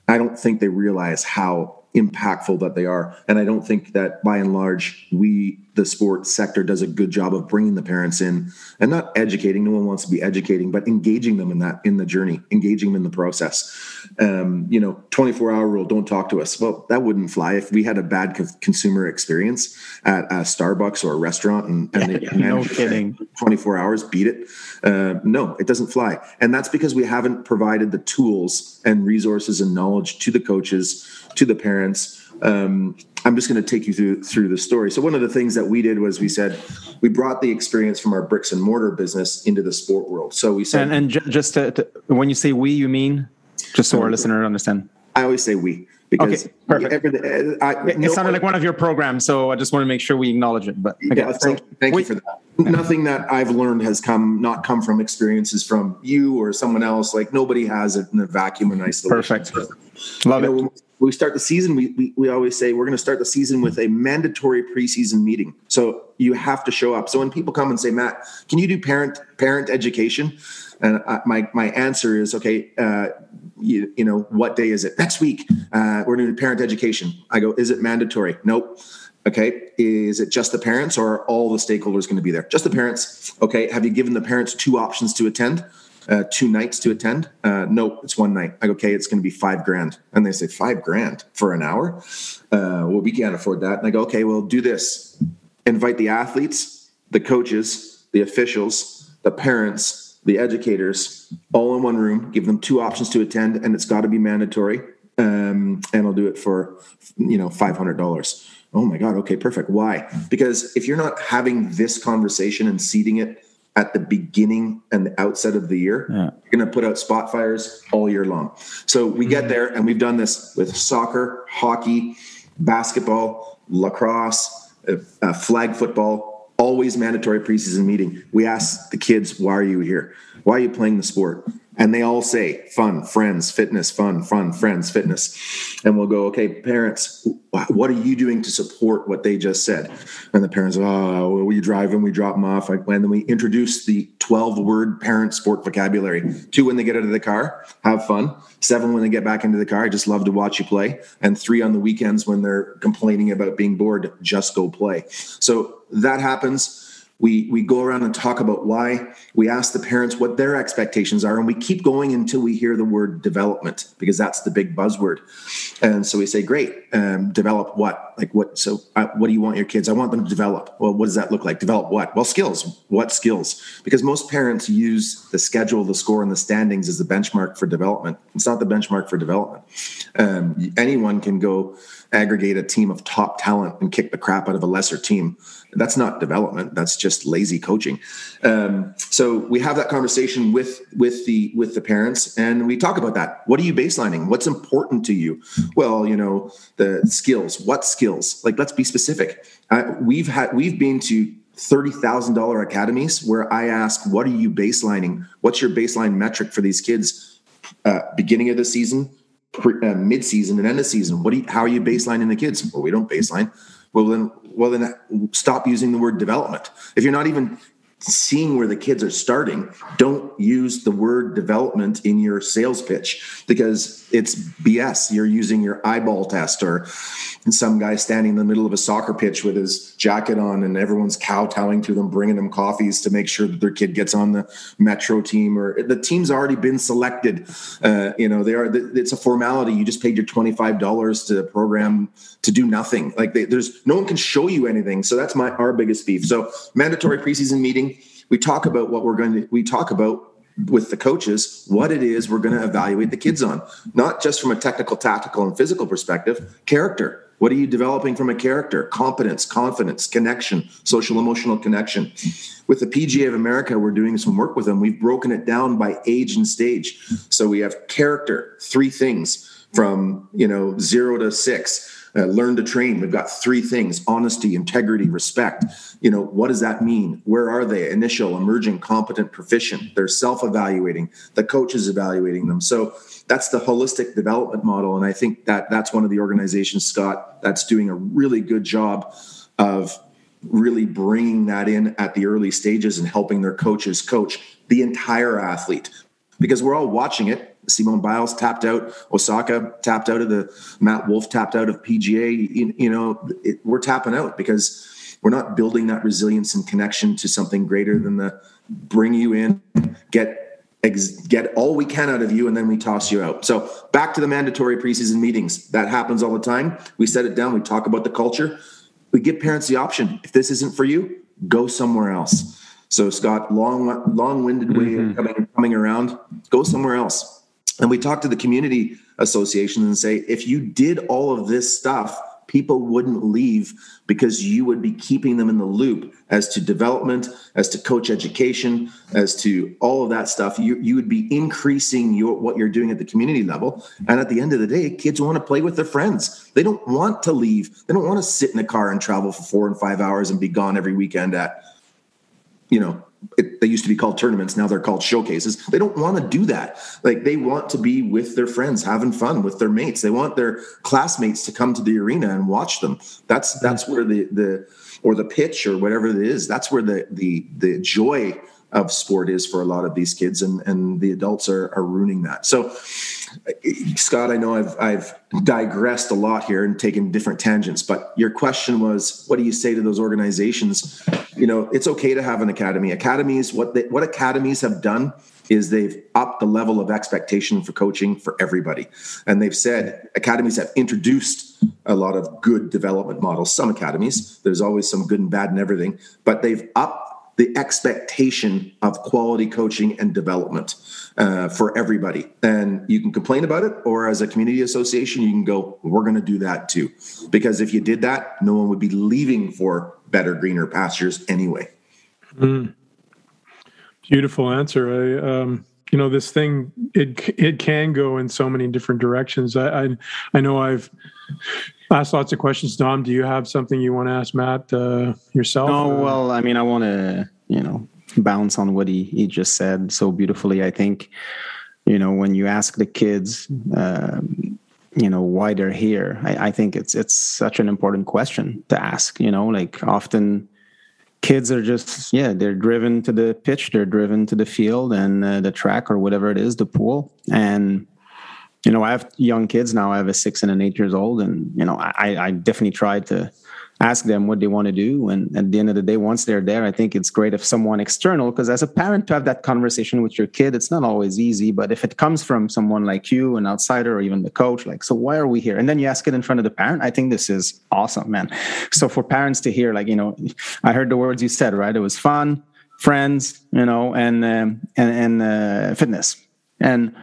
Speaker 2: I don't think they realize how impactful that they are. And i don't think that by and large we the sports sector does a good job of bringing the parents in and not educating. No one wants to be educating but engaging them in that in the journey engaging them in the process. Um, you know 24 hour rule don't talk to us. Well that wouldn't fly if we had a bad co- consumer experience at a starbucks or a restaurant and, and
Speaker 3: yeah, no kidding.
Speaker 2: 24 hours beat it. Uh, no it doesn't fly. And that's because we haven't provided the tools and resources and knowledge to the coaches to the parents um, I'm just going to take you through through the story. So one of the things that we did was we said we brought the experience from our bricks and mortar business into the sport world. So we said,
Speaker 3: and, and just to, to, when you say we, you mean just so our listener understand.
Speaker 2: I always say we because
Speaker 3: okay, perfect. I, it no, sounded like one of your programs, so I just want to make sure we acknowledge it. But
Speaker 2: okay, yeah, thank, thank you for that. Nothing that I've learned has come not come from experiences from you or someone else. Like nobody has it in a vacuum and isolation.
Speaker 3: Perfect. Love you it.
Speaker 2: We start the season, we, we, we always say we're going to start the season with a mandatory preseason meeting. So you have to show up. So when people come and say, Matt, can you do parent parent education? And I, my my answer is, okay, uh, you, you, know, what day is it? Next week, uh, we're doing parent education. I go, is it mandatory? Nope. Okay. Is it just the parents or are all the stakeholders going to be there? Just the parents. Okay. Have you given the parents two options to attend? Uh, two nights to attend. Uh, no, it's one night. I go, okay, it's going to be five grand. And they say, five grand for an hour? Uh, well, we can't afford that. And I go, okay, well, do this. Invite the athletes, the coaches, the officials, the parents, the educators, all in one room, give them two options to attend, and it's got to be mandatory. Um, and I'll do it for, you know, $500. Oh my God. Okay, perfect. Why? Because if you're not having this conversation and seeding it at the beginning and the outset of the year. Yeah. You're going to put out spot fires all year long. So we get mm-hmm. there, and we've done this with soccer, hockey, basketball, lacrosse, uh, uh, flag football. Always mandatory preseason meeting. We ask the kids, "Why are you here? Why are you playing the sport?" And they all say fun friends fitness fun fun friends fitness. And we'll go okay parents what are you doing to support what they just said? And the parents oh well, we drive them we drop them off. And then we introduce the 12 word parent sport vocabulary two when they get out of the car have fun. Seven when they get back into the car i just love to watch you play. And three on the weekends when they're complaining about being bored just go play. So that happens we we go around and talk about why we ask the parents what their expectations are and we keep going until we hear the word development because that's the big buzzword And so we say, great, um, develop what? Like what? So uh, what do you want your kids? I want them to develop. Well, what does that look like? Develop what? Well, skills. What skills? Because most parents use the schedule, the score, and the standings as the benchmark for development. It's not the benchmark for development. Um, anyone can go aggregate a team of top talent and kick the crap out of a lesser team. That's not development. That's just lazy coaching. Um, so we have that conversation with with the with the parents, and we talk about that. What are you baselining? What's important to you? Well, you know the skills. What skills? Like let's be specific. We've had we've been to thirty thousand dollar academies where I ask, what are you baselining? What's your baseline metric for these kids? Uh, beginning of the season, pre, uh, mid season, and end of season. What do you, how are you baselining the kids? Well, we don't baseline. Well, then, well, then stop using the word development. If you're not even seeing where the kids are starting, don't use the word development in your sales pitch because it's BS. You're using your eyeball test or some guy standing in the middle of a soccer pitch with his jacket on and everyone's kowtowing to them, bringing them coffees to make sure that their kid gets on the metro team or the team's already been selected. Uh, you know, they are, it's a formality. You just paid your $25 to the program to do nothing. Like they, there's no one can show you anything. So that's my, our biggest beef. So mandatory preseason meeting, we talk about what we're going to, we talk about with the coaches what it is we're going to evaluate the kids on, not just from a technical, tactical, and physical perspective, character. What are you developing from a character? Competence, confidence, connection, social emotional connection. With the PGA of America, we're doing some work with them. We've broken it down by age and stage. So we have character, three things from, you know, zero to six uh, learn to train. We've got three things honesty integrity respect. You know what does that mean? Where are they? Initial emerging competent proficient. They're self-evaluating. The coach is evaluating them. So that's the holistic development model and i think that that's one of the organizations scott that's doing a really good job of really bringing that in at the early stages and helping their coaches coach the entire athlete. Because we're all watching it Simone Biles tapped out, Osaka tapped out of the Matt Wolff tapped out of PGA. You, you know, it, we're tapping out because we're not building that resilience and connection to something greater than the bring you in, get get all we can out of you, and then we toss you out. So back to the mandatory preseason meetings. That happens all the time. We set it down. We talk about the culture. We give parents the option. If this isn't for you, go somewhere else. So Scott, long long-winded way mm-hmm. of coming coming around. Go somewhere else and we talk to the community associations and say, if you did all of this stuff, people wouldn't leave because you would be keeping them in the loop as to development, as to coach education, as to all of that stuff. You, you would be increasing your what you're doing at the community level. And at the end of the day, kids want to play with their friends. They don't want to leave. They don't want to sit in a car and travel for four and five hours and be gone every weekend at, you know, it, they used to be called tournaments now they're called showcases. They don't want to do that. Like they want to be with their friends having fun with their mates. They want their classmates to come to the arena and watch them. That's that's mm. where the the or the pitch or whatever it is that's where the the the joy of sport is for a lot of these kids and and the adults are are ruining that so Scott, I know I've I've digressed a lot here and taken different tangents, but your question was, what do you say to those organizations? You know, it's okay to have an academy. Academies, what they, what academies have done is they've upped the level of expectation for coaching for everybody, and they've said academies have introduced a lot of good development models. Some academies, there's always some good and bad and everything, but they've upped the expectation of quality coaching and development uh, for everybody. And you can complain about it, or as a community association, you can go, we're going to do that too. Because if you did that, no one would be leaving for better, greener pastures anyway.
Speaker 1: Mm. Beautiful answer. I, um, you know, this thing it it can go in so many different directions. I I, I know I've asked lots of questions. Dom, do you have something you want to ask Matt uh, yourself?
Speaker 3: No, or? well, I mean, I want to, you know, bounce on what he, he just said so beautifully. I think, you know, when you ask the kids, um, you know, why they're here, I, I think it's it's such an important question to ask. You know, like often kids are just yeah they're driven to the pitch they're driven to the field and uh, the track or whatever it is the pool and you know, I have young kids now. I have a six and an eight years old, and you know, I, I definitely try to ask them what they want to do. And at the end of the day, once they're there, I think it's great if someone external, because as a parent to have that conversation with your kid, it's not always easy. But if it comes from someone like you, an outsider, or even the coach, like, so why are we here? And then you ask it in front of the parent. I think this is awesome, man. So for parents to hear, like, you know, I heard the words you said, right? It was fun, friends, you know, and um, and and uh, fitness. And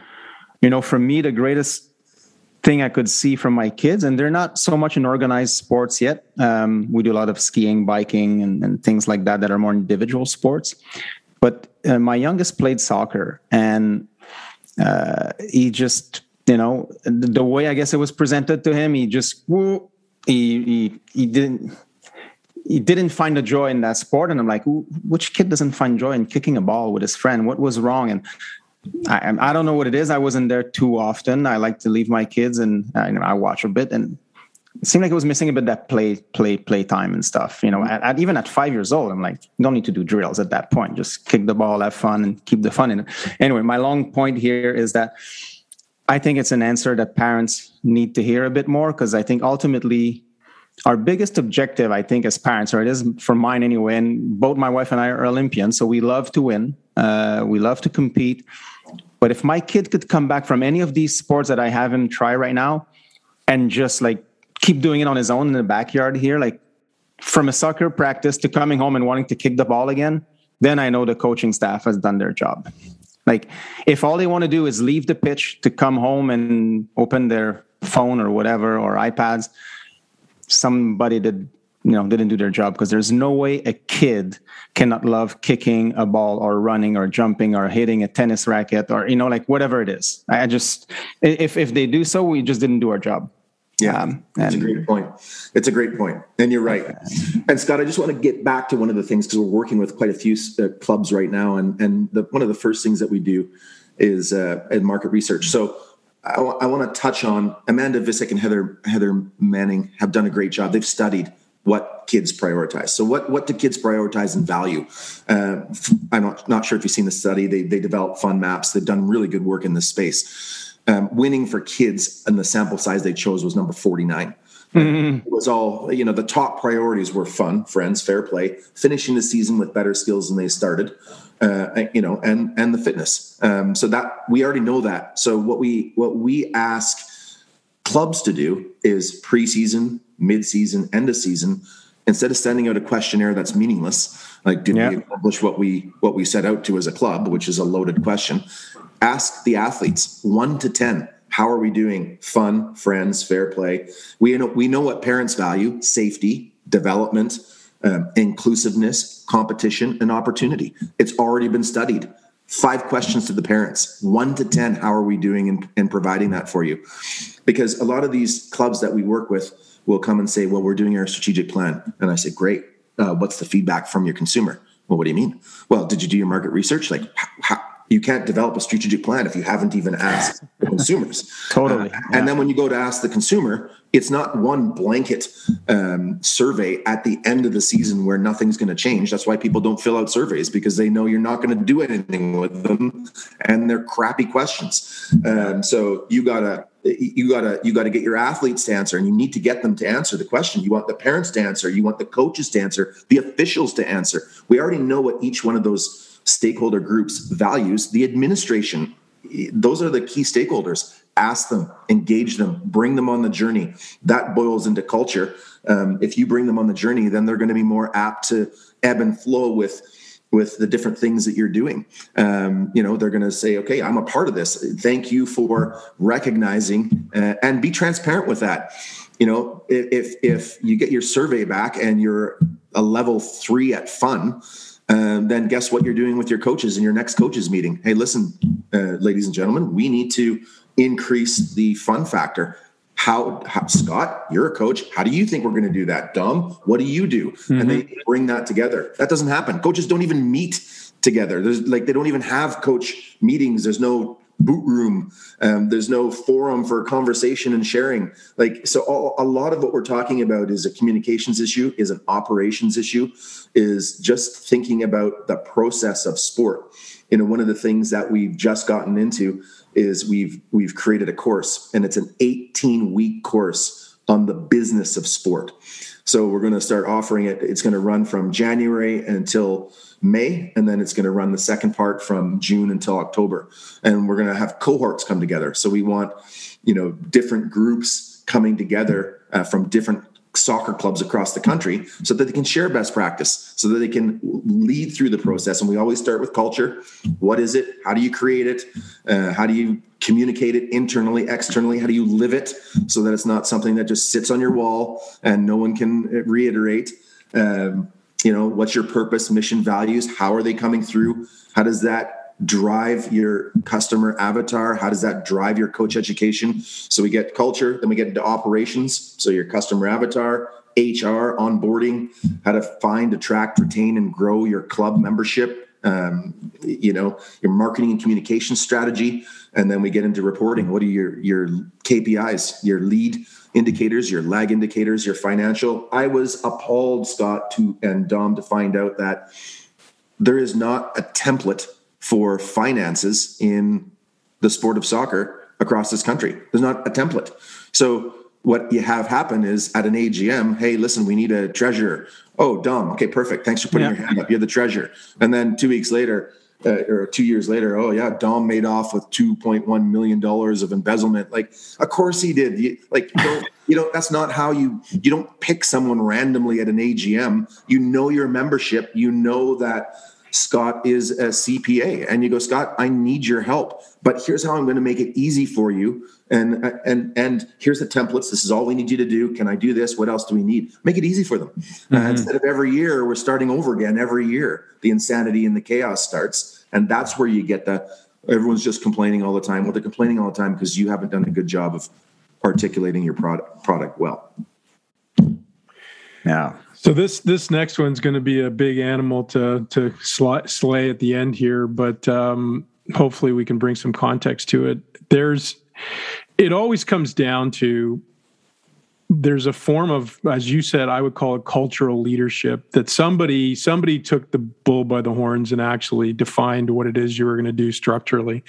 Speaker 3: you know, for me, the greatest thing I could see from my kids, and they're not so much in organized sports yet. Um, we do a lot of skiing, biking, and, and, things like that that are more individual sports. But uh, my youngest played soccer, and uh, he just, you know, the, the, way I guess it was presented to him, he just, woo, he, he, he didn't. He didn't find the joy in that sport, and I'm like, which kid doesn't find joy in kicking a ball with his friend? What was wrong? And I, I don't know what it is. I wasn't there too often. I like to leave my kids and I, I watch a bit and it seemed like it was missing a bit that play, play, play time and stuff. You know, at, at, even at five years old, I'm like, don't need to do drills at that point. Just kick the ball, have fun, and keep the fun in it. Anyway, my long point here is that I think it's an answer that parents need to hear a bit more because I think ultimately our biggest objective, I think, as parents, or it is for mine anyway, and both my wife and I are Olympians, so we love to win, uh, we love to compete. But if my kid could come back from any of these sports that I have him try right now and just like keep doing it on his own in the backyard here, like from a soccer practice to coming home and wanting to kick the ball again, then I know the coaching staff has done their job. Like if all they want to do is leave the pitch to come home and open their phone or whatever or iPads, somebody did you know didn't do their job because there's no way a kid cannot love kicking a ball or running or jumping or hitting a tennis racket or you know like whatever it is. I just if if they do so we just didn't do our job.
Speaker 2: Yeah. Um, that's a great point. It's a great point. and you're right. And scott i just want to get back to one of the things because we're working with quite a few uh, clubs right now and and the, one of the first things that we do is uh, in market research. So I, w- I want to touch on Amanda Visek and Heather Heather Manning have done a great job. They've studied what kids prioritize. So what what do kids prioritize and value? Uh, I'm not, not sure if you've seen the study. They they develop fun maps. They've done really good work in this space. Um, winning for kids and the sample size they chose was number 49. Mm-hmm. It was all you know. The top priorities were fun, friends, fair play, finishing the season with better skills than they started, uh, you know, and and the fitness. Um, so that we already know that. So what we what we ask clubs to do is preseason mid-season, end of season, instead of sending out a questionnaire that's meaningless, like did yeah. we accomplish what we what we set out to as a club, which is a loaded question, ask the athletes one to ten. How are we doing? Fun, friends, fair play. We know we know what parents value: safety, development, um, inclusiveness, competition, and opportunity. It's already been studied. Five questions to the parents, one to 10. How are we doing in, in providing that for you? Because a lot of these clubs that we work with, will come and say, well, we're doing our strategic plan. And I say, great. Uh, what's the feedback from your consumer? Well, what do you mean? Well, did you do your market research? Like, how, you can't develop a strategic plan if you haven't even asked the consumers.
Speaker 3: totally. Uh,
Speaker 2: yeah. And then when you go to ask the consumer, it's not one blanket um, survey at the end of the season where nothing's going to change. That's why people don't fill out surveys because they know you're not going to do anything with them, and they're crappy questions. Um, so you gotta you gotta you gotta get your athletes to answer, and you need to get them to answer the question. You want the parents to answer, you want the coaches to answer, the officials to answer. We already know what each one of those stakeholder groups values. The administration, those are the key stakeholders. Ask them, engage them, bring them on the journey. That boils into culture. Um, if you bring them on the journey, then they're going to be more apt to ebb and flow with with the different things that you're doing. Um, you know, they're going to say, okay, I'm a part of this. Thank you for recognizing uh, and be transparent with that. You know, if, if you get your survey back and you're a level three at fun, um, then guess what you're doing with your coaches in your next coaches meeting? Hey, listen, uh, ladies and gentlemen, we need to increase the fun factor how, how, Scott, you're a coach. How do you think we're going to do that? Dom. what do you do? Mm-hmm. And they mm-hmm. bring that together. That doesn't happen. Coaches don't even meet together. There's like they don't even have coach meetings. There's no boot room. Um, there's no forum for conversation and sharing. Like so, all, a lot of what we're talking about is a communications issue, is an operations issue, is just thinking about the process of sport. You know, one of the things that we've just gotten into is we've we've created a course and it's an 18 week course on the business of sport. So we're going to start offering it. It's going to run from January until May, and then it's going to run the second part from June until October. And we're going to have cohorts come together. So we want, you know, different groups coming together uh, from different soccer clubs across the country so that they can share best practice so that they can lead through the process. And we always start with culture. What is it? How do you create it? Uh, how do you communicate it internally externally? How do you live it so that it's not something that just sits on your wall and no one can reiterate? Um, you know what's your purpose mission values? How are they coming through? How does that drive your customer avatar? How does that drive your coach education? So we get culture, then we get into operations. So your customer avatar, HR, onboarding, how to find, attract, retain, and grow your club membership. Um, you know your marketing and communication strategy, and then we get into reporting. What are your your KPIs, your lead indicators, your lag indicators, your financial? I was appalled, Scott, to and Dom, to find out that there is not a template for finances in the sport of soccer across this country. There's not a template. So what you have happen is at an AGM, hey, listen, we need a treasurer. Oh, Dom, okay, perfect. Thanks for putting yeah. your hand up. You're the treasurer. And then two weeks later, uh, or two years later, oh yeah, Dom made off with two point one million dollars of embezzlement. Like, of course he did. You, like, you don't, you know, that's not how you you don't pick someone randomly at an AGM. You know your membership. You know that Scott is a CPA. And you go, Scott, I need your help, but here's how I'm going to make it easy for you. And and and here's the templates. This is all we need you to do. Can I do this? What else do we need? Make it easy for them. Uh, mm-hmm. Uh, instead of every year, we're starting over again. Every year, the insanity and the chaos starts, and that's where you get the everyone's just complaining all the time. Well, they're complaining all the time because you haven't done a good job of articulating your product product well.
Speaker 3: Yeah.
Speaker 1: So this this next one's going to be a big animal to to slay at the end here, but um, hopefully we can bring some context to it. There's it always comes down to there's a form of as you said i would call it cultural leadership that somebody somebody took the bull by the horns and actually defined what it is you were going to do structurally.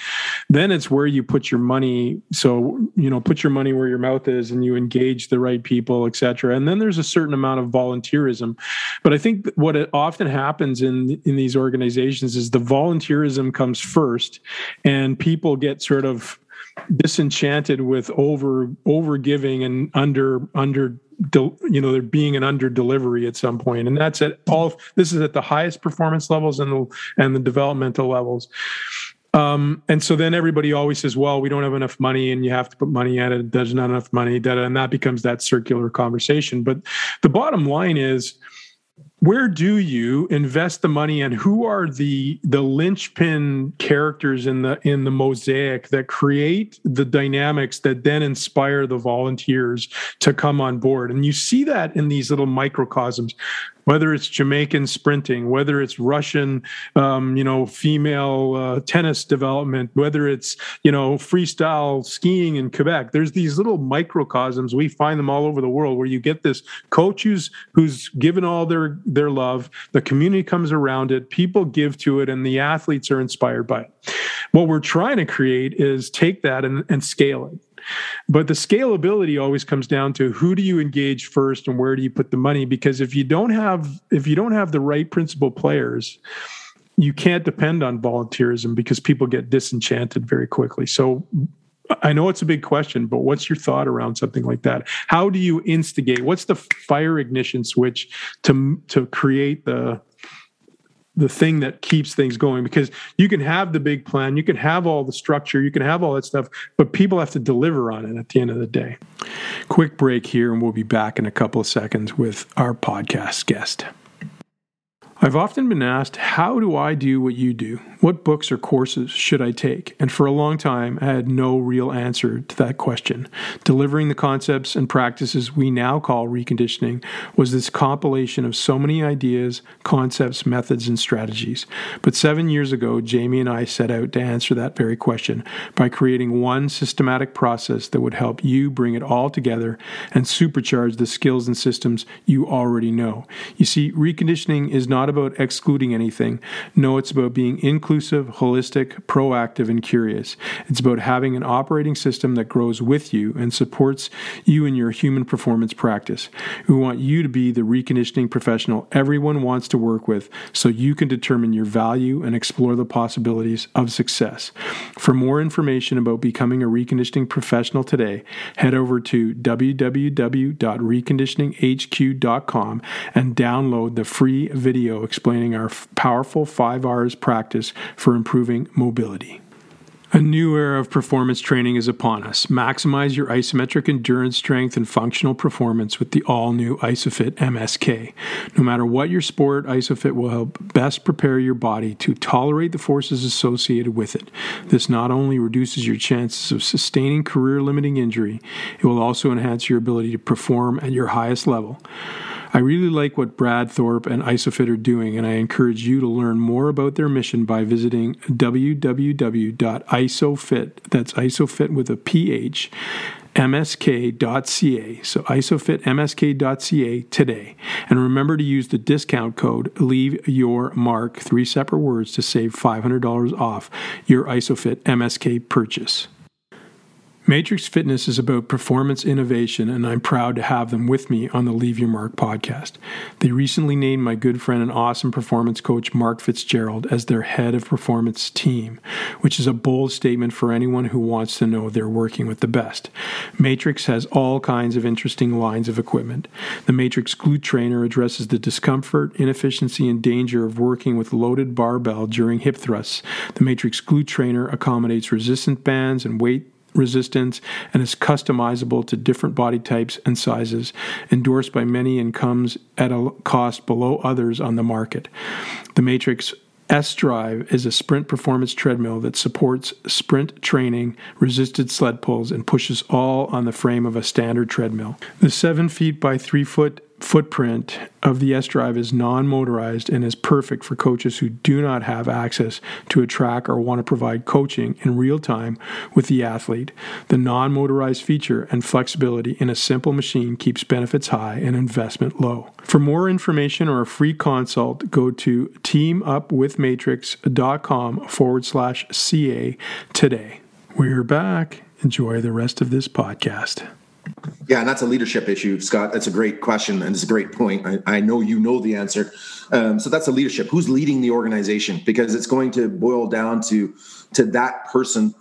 Speaker 1: Then it's where you put your money so you know put your money where your mouth is and you engage the right people etc and then there's a certain amount of volunteerism. But i think what often happens in in these organizations is the volunteerism comes first and people get sort of disenchanted with over over giving and under under you know there being an under delivery at some point. And that's at all this is at the highest performance levels and the and the developmental levels. Um, and so then everybody always says well we don't have enough money and you have to put money at it. There's not enough money that and that becomes that circular conversation. But the bottom line is where do you invest the money and who are the the linchpin characters in the in the mosaic that create the dynamics that then inspire the volunteers to come on board? And you see that in these little microcosms whether it's Jamaican sprinting, whether it's Russian, um, you know, female uh, tennis development, whether it's you know freestyle skiing in Quebec. There's these little microcosms. We find them all over the world where you get this coach who's who's given all their their love. The community comes around it. People give to it, and the athletes are inspired by it. What we're trying to create is take that and, and scale it. But the scalability always comes down to who do you engage first and where do you put the money? Because if you don't have if you don't have the right principal players, you can't depend on volunteerism because people get disenchanted very quickly. So I know it's a big question, but what's your thought around something like that? How do you instigate? What's the fire ignition switch to to create the the thing that keeps things going because you can have the big plan, you can have all the structure, you can have all that stuff, but people have to deliver on it at the end of the day. Quick break here, and we'll be back in a couple of seconds with our podcast guest. I've often been asked, How do I do what you do? What books or courses should I take? And for a long time, I had no real answer to that question. Delivering the concepts and practices we now call reconditioning was this compilation of so many ideas, concepts, methods, and strategies. But seven years ago, Jamie and I set out to answer that very question by creating one systematic process that would help you bring it all together and supercharge the skills and systems you already know. You see, reconditioning is not about about excluding anything. No, it's about being inclusive, holistic, proactive, and curious. It's about having an operating system that grows with you and supports you in your human performance practice. We want you to be the reconditioning professional everyone wants to work with so you can determine your value and explore the possibilities of success. For more information about becoming a reconditioning professional today, head over to www.reconditioninghq.com and download the free video explaining our powerful 5 R's practice for improving mobility. A new era of performance training is upon us. Maximize your isometric endurance strength and functional performance with the all new ISOPHIT MSK. No matter what your sport, ISOPHIT will help best prepare your body to tolerate the forces associated with it. This not only reduces your chances of sustaining career limiting injury, it will also enhance your ability to perform at your highest level. I really like what Brad Thorpe and ISOPHIT are doing, and I encourage you to learn more about their mission by visiting www.isophit, that's isophit with a PH, msk.ca. So isophitmsk.ca today. And remember to use the discount code leave your mark, three separate words to save $500 off your isophit MSK purchase. Matrix Fitness is about performance innovation, and I'm proud to have them with me on the Leave Your Mark podcast. They recently named my good friend and awesome performance coach, Mark Fitzgerald, as their head of performance team, which is a bold statement for anyone who wants to know they're working with the best. Matrix has all kinds of interesting lines of equipment. The Matrix Glute Trainer addresses the discomfort, inefficiency, and danger of working with loaded barbell during hip thrusts. The Matrix Glute Trainer accommodates resistant bands and weight resistance and is customizable to different body types and sizes, endorsed by many and comes at a cost below others on the market. The Matrix S Drive is a sprint performance treadmill that supports sprint training, resisted sled pulls, and pushes all on the frame of a standard treadmill. The 7 feet by 3 foot footprint of the S Drive is non motorized and is perfect for coaches who do not have access to a track or want to provide coaching in real time with the athlete. The non motorized feature and flexibility in a simple machine keeps benefits high and investment low. For more information or a free consult, go to teamupwithmatrix.com forward slash CA today. We're back. Enjoy the rest of this podcast.
Speaker 2: Yeah, and that's a leadership issue, Scott. That's a great question, and it's a great point. I, I know you know the answer. Um, so that's a leadership. Who's leading the organization? Because it's going to boil down to to that person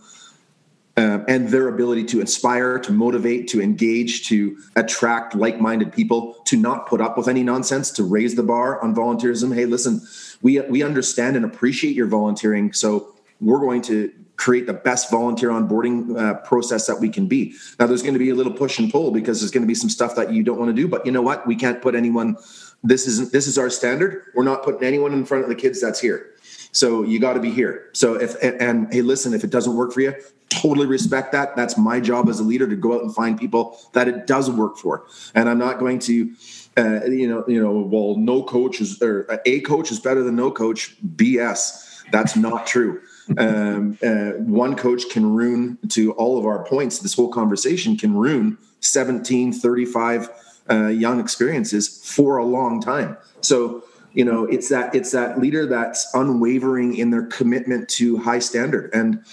Speaker 2: uh, and their ability to inspire, to motivate, to engage, to attract like-minded people, to not put up with any nonsense, to raise the bar on volunteerism. Hey, listen, we we understand and appreciate your volunteering, so we're going to create the best volunteer onboarding uh, process that we can be. Now, there's going to be a little push and pull because there's going to be some stuff that you don't want to do. But you know what? We can't put anyone. This isn't. This is our standard. We're not putting anyone in front of the kids that's here. So you got to be here. So if and, and hey, listen, if it doesn't work for you, totally respect that. That's my job as a leader to go out and find people that it does work for. And I'm not going to. Uh, you know, you know. Well, no coach is or a coach is better than no coach. BS. That's not true um, uh, one coach can ruin to all of our points this whole conversation can ruin 17 35 uh, young experiences for a long time. So you know it's that it's that leader that's unwavering in their commitment to high standard. And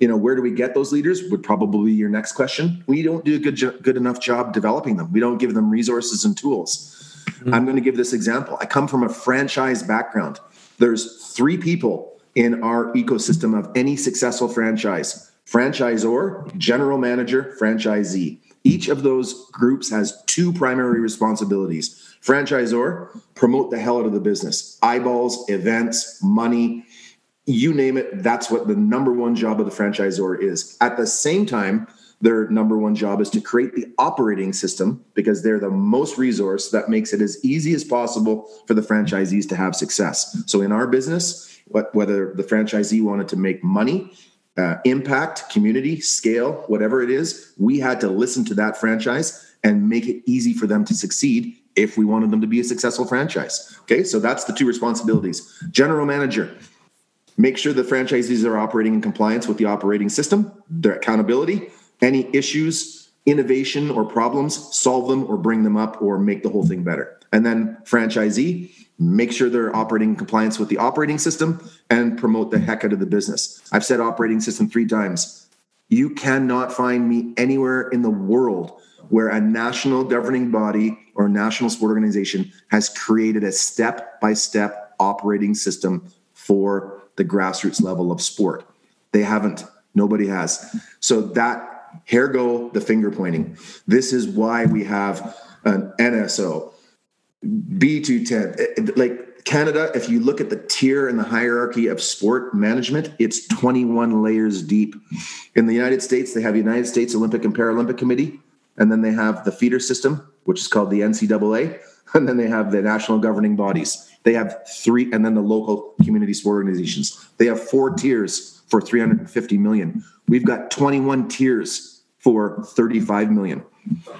Speaker 2: you know where do we get those leaders would probably be your next question. We don't do a good good enough job developing them. We don't give them resources and tools. Mm-hmm. i'm going to give this example. I come from a franchise background. There's three people in our ecosystem of any successful franchise franchisor, general manager, franchisee. Each of those groups has two primary responsibilities. Franchisor, promote the hell out of the business. Eyeballs, events, money, you name it, that's what the number one job of the franchisor is. At the same time, their number one job is to create the operating system because they're the most resource that makes it as easy as possible for the franchisees to have success. So in our business, whether the franchisee wanted to make money, uh, impact, community, scale, whatever it is, we had to listen to that franchise and make it easy for them to succeed if we wanted them to be a successful franchise. Okay, so that's the two responsibilities. General manager, make sure the franchisees are operating in compliance with the operating system, their accountability, any issues, innovation, or problems, solve them or bring them up or make the whole thing better. And then franchisee, make sure they're operating in compliance with the operating system and promote the heck out of the business. I've said operating system three times. You cannot find me anywhere in the world where a national governing body or national sport organization has created a step by step operating system for the grassroots level of sport. They haven't. Nobody has. So that here go the finger pointing. This is why we have an NSO, B2ten. Like Canada, if you look at the tier and the hierarchy of sport management, it's 21 layers deep. In the United States, they have the United States Olympic and Paralympic Committee, and then they have the feeder system, which is called the NCAA, and then they have the national governing bodies. They have three, and then the local community sport organizations. They have four tiers for 350 million. We've got 21 tiers for 35 million.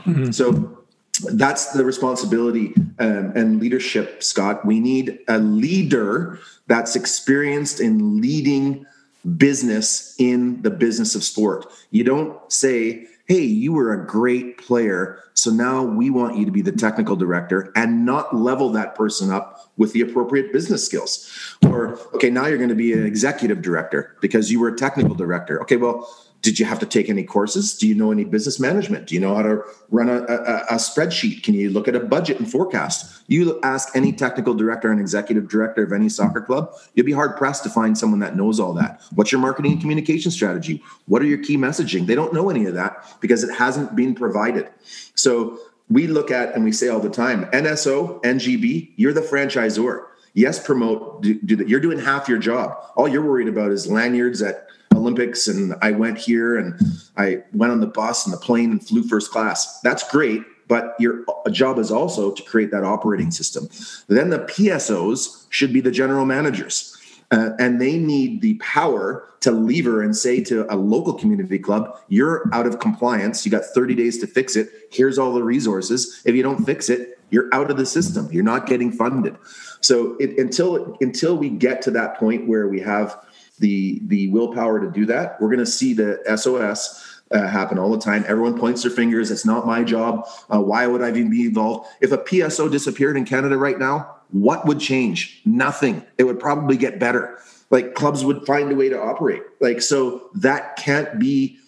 Speaker 2: Mm-hmm. So that's the responsibility um, and leadership, Scott. We need a leader that's experienced in leading business in the business of sport. You don't say, hey, you were a great player. So now we want you to be the technical director and not level that person up with the appropriate business skills. Or, okay, now you're going to be an executive director because you were a technical director. Okay, well, did you have to take any courses? Do you know any business management? Do you know how to run a, a, a, spreadsheet? Can you look at a budget and forecast? You ask any technical director and executive director of any soccer club, you'll be hard pressed to find someone that knows all that. What's your marketing and communication strategy? What are your key messaging? They don't know any of that because it hasn't been provided. So we look at and we say all the time NSO, NGB, you're the franchisor. Yes, promote, do, do that. You're doing half your job. All you're worried about is lanyards at Olympics and I went here and I went on the bus and the plane and flew first class. That's great, but your job is also to create that operating system. Then the PSOs should be the general managers. Uh, and they need the power to lever and say to a local community club, you're out of compliance. You got 30 days to fix it. Here's all the resources. If you don't fix it, you're out of the system. You're not getting funded. So it, until until we get to that point where we have the the willpower to do that, we're going to see the SOS uh, happen all the time. Everyone points their fingers. It's not my job. Uh, why would I even be involved? If a PSO disappeared in Canada right now, what would change? Nothing. It would probably get better. Like clubs would find a way to operate. Like so that can't be.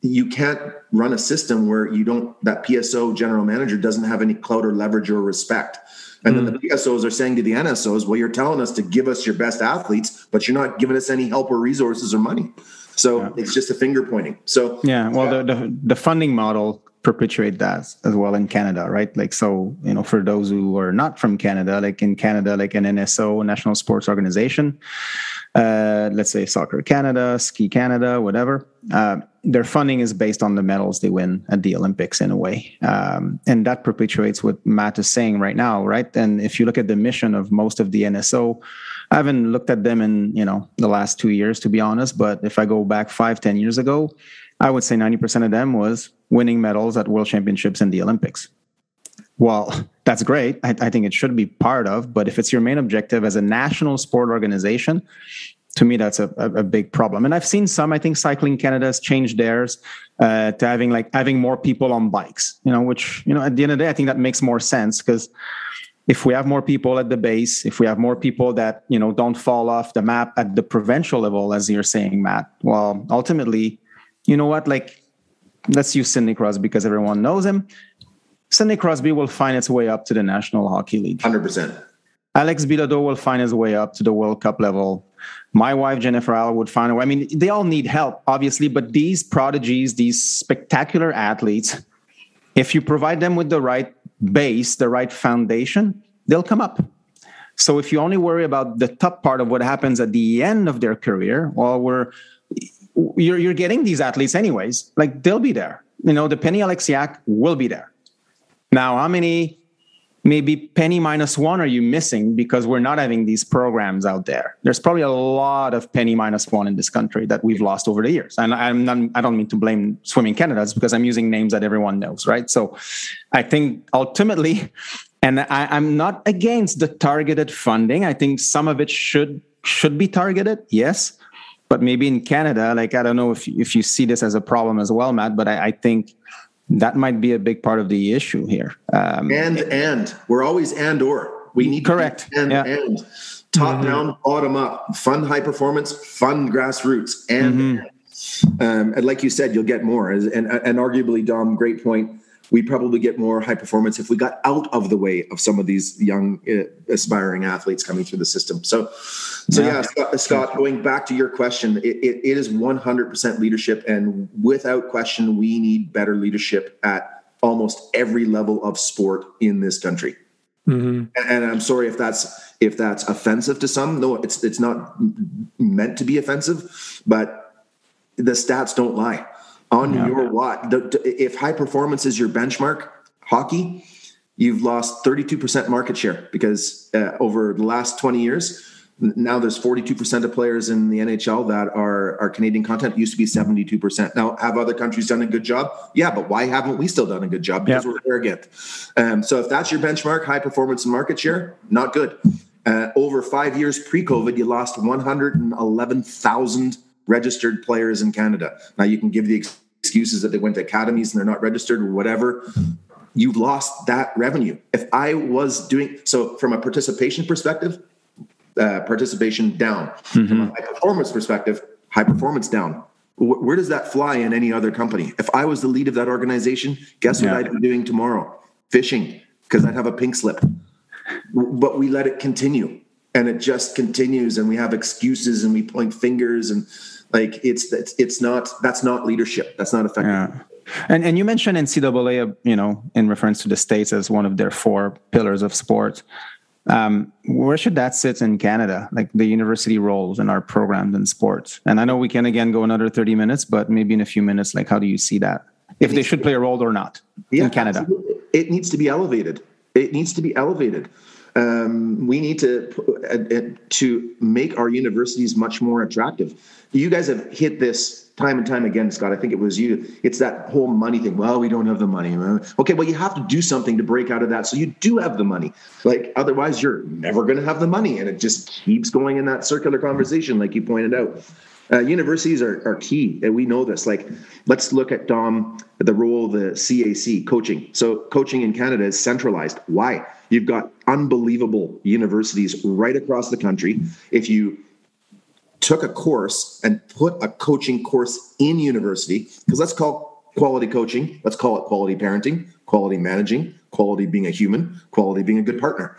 Speaker 2: You can't run a system where you don't that PSO general manager doesn't have any clout or leverage or respect. And mm. then the PSOs are saying to the NSOs, well, you're telling us to give us your best athletes, but you're not giving us any help or resources or money. So yeah. it's just a finger pointing. So
Speaker 3: yeah, well, yeah. The, the, the funding model perpetuate that as well in Canada, right? Like so, you know, for those who are not from Canada, like in Canada, like an NSO, National Sports Organization, uh, let's say Soccer Canada, Ski Canada, whatever. Uh, their funding is based on the medals they win at the Olympics in a way. Um, and that perpetuates what Matt is saying right now, right? And if you look at the mission of most of the NSO, I haven't looked at them in, you know, the last two years, to be honest. But if I go back five, ten years ago, I would say 90% of them was winning medals at world championships and the Olympics. Well, that's great. I, I think it should be part of, but if it's your main objective as a national sport organization, to me that's a, a, big problem. And i've seen some i think cycling canada has changed theirs uh, to having like having more people on bikes you know which you know at the end of the day i think that makes more sense because if we have more people at the base if we have more people that you know don't fall off the map at the provincial level as you're saying matt well ultimately you know what? Like let's use sidney crosby because everyone knows him. Sidney crosby will find its way up to the national hockey league.
Speaker 2: 100%
Speaker 3: alex bilodeau will find his way up to the world cup level my wife Jennifer Heil would find a way. I mean, they all need help, obviously, but these prodigies, these spectacular athletes, if you provide them with the right base, the right foundation, they'll come up. So if you only worry about the top part of what happens at the end of their career, well, we're you're, you're getting these athletes anyways. Like they'll be there. You know, the Penny Oleksiak will be there. Now, how many maybe penny minus one are you missing because we're not having these programs out there? There's probably a lot of penny minus one in this country that we've lost over the years. And i'm not i don't mean to blame swimming canada it's because i'm using names that everyone knows right? So i think ultimately and I, i'm not against the targeted funding. I think some of it should should be targeted yes. But maybe in canada like i don't know if, if you see this as a problem as well matt but I, I think that might be a big part of the issue here.
Speaker 2: Um, and and we're always and or we need
Speaker 3: correct
Speaker 2: and yeah. and top mm-hmm. down, bottom up, fund high performance, fund grassroots, and. Mm-hmm. Um, and like you said, you'll get more. And, and arguably, Dom, great point we probably get more high performance if we got out of the way of some of these young uh, aspiring athletes coming through the system. So, so yeah, yeah Scott, Scott, going back to your question, it, it, it is 100% leadership, and without question, we need better leadership at almost every level of sport in this country. Mm-hmm. And, and I'm sorry if that's if that's offensive to some. No, it's it's not meant to be offensive, but the stats don't lie on yeah. your what if high performance is your benchmark hockey you've lost 32% market share because uh, over the last 20 years now there's 42% of players in the nhl that are, are canadian content. It used to be 72% now have other countries done a good job? Yeah but why haven't we still done a good job? Because yeah. we're arrogant. Um, so if that's your benchmark high performance and market share not good. Uh, over five years pre-covid you lost 111000 registered players in Canada. Now you can give the excuses that they went to academies and they're not registered or whatever. You've lost that revenue. If I was doing so from a participation perspective, uh, participation down. Mm-hmm. From a high performance perspective, high performance down. Where does that fly in any other company? If I was the lead of that organization, guess what. I'd be doing tomorrow? Fishing, because I'd have a pink slip. But we let it continue and it just continues and we have excuses and we point fingers and like it's it's, it's not that's not leadership. That's not effective. Yeah.
Speaker 3: And and you mentioned NCAA, you know, in reference to the states as one of their four pillars of sport. Um, where should that sit in Canada, like the university roles in our programs in sports? And I know we can again go another 30 minutes, but maybe in a few minutes, like how do you see that? If they should play a role or not yeah, in Canada?
Speaker 2: Absolutely. It needs to be elevated. It needs to be elevated. Um, we need to uh, uh, to make our universities much more attractive you guys have hit this time and time again, Scott. I think it was you. It's that whole money thing. Well, we don't have the money. Okay, well, you have to do something to break out of that so you do have the money. Like, otherwise, you're never going to have the money. And it just keeps going in that circular conversation, like you pointed out. Uh, universities are, are key, and we know this. Like, let's look at Dom, the role of the CAC coaching. So, coaching in Canada is centralized. Why? You've got unbelievable universities right across the country. If you took a course and put a coaching course in university because let's call quality coaching let's call it quality parenting quality managing quality being a human quality being a good partner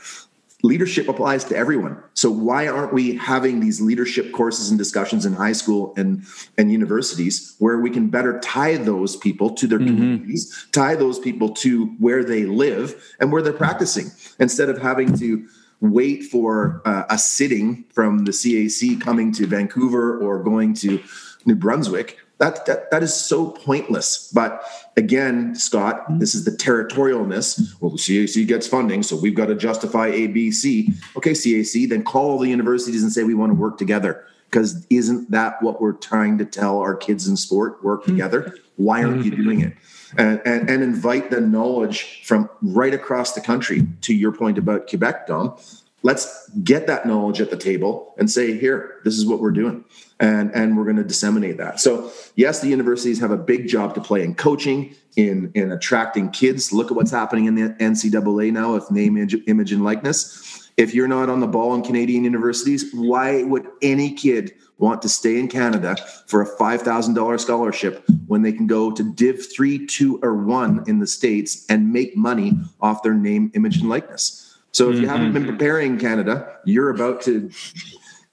Speaker 2: leadership applies to everyone so why aren't we having these leadership courses and discussions in high school and and universities where we can better tie those people to their mm-hmm. communities tie those people to where they live and where they're practicing instead of having to wait for uh, a sitting from the CAC coming to Vancouver or going to New Brunswick. That, that, that is so pointless. But again, Scott, this is the territorialness. Well, the CAC gets funding, so we've got to justify ABC. Okay, CAC, then call the universities and say we want to work together. Because isn't that what we're trying to tell our kids in sport? Work hmm. together. Why aren't you doing it? and, and, and invite the knowledge from right across the country. To your point about Quebec, Dom, let's get that knowledge at the table and say, here, this is what we're doing. And, and we're going to disseminate that. So, yes, the universities have a big job to play in coaching, in, in attracting kids. Look at what's happening in the NCAA now with name, image, and likeness. If you're not on the ball in Canadian universities, why would any kid want to stay in Canada for a $5,000 scholarship when they can go to Div 3, 2, or 1 in the States and make money off their name, image, and likeness. So if you mm-hmm. haven't been preparing Canada, you're about to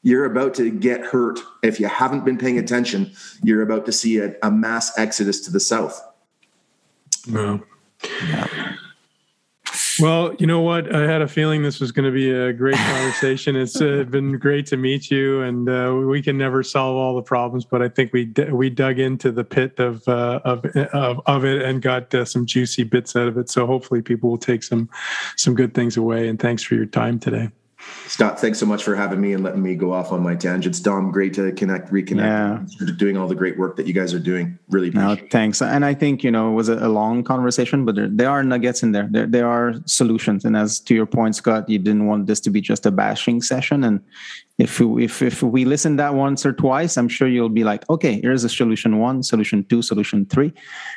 Speaker 2: you're about to get hurt. If you haven't been paying attention, you're about to see a, a mass exodus to the south.
Speaker 1: No. Yeah. Well, you know what? I had a feeling this was going to be a great conversation. it's uh, been great to meet you, and uh, we can never solve all the problems, but I think we d- we dug into the pit of uh, of, of, of it and got uh, some juicy bits out of it. So hopefully, people will take some some good things away. And thanks for your time today.
Speaker 2: Scott, thanks so much for having me and letting me go off on my tangents. Dom, great to connect, reconnect, yeah. doing all the great work that you guys are doing. Really
Speaker 3: no, thanks. And I think, you know, it was a, a long conversation, but there, there, are nuggets in there. there. There are solutions. And as to your point, Scott, you didn't want this to be just a bashing session. And if we, if, if we listen that once or twice, I'm sure you'll be like, okay, here's a solution one, solution two, solution three.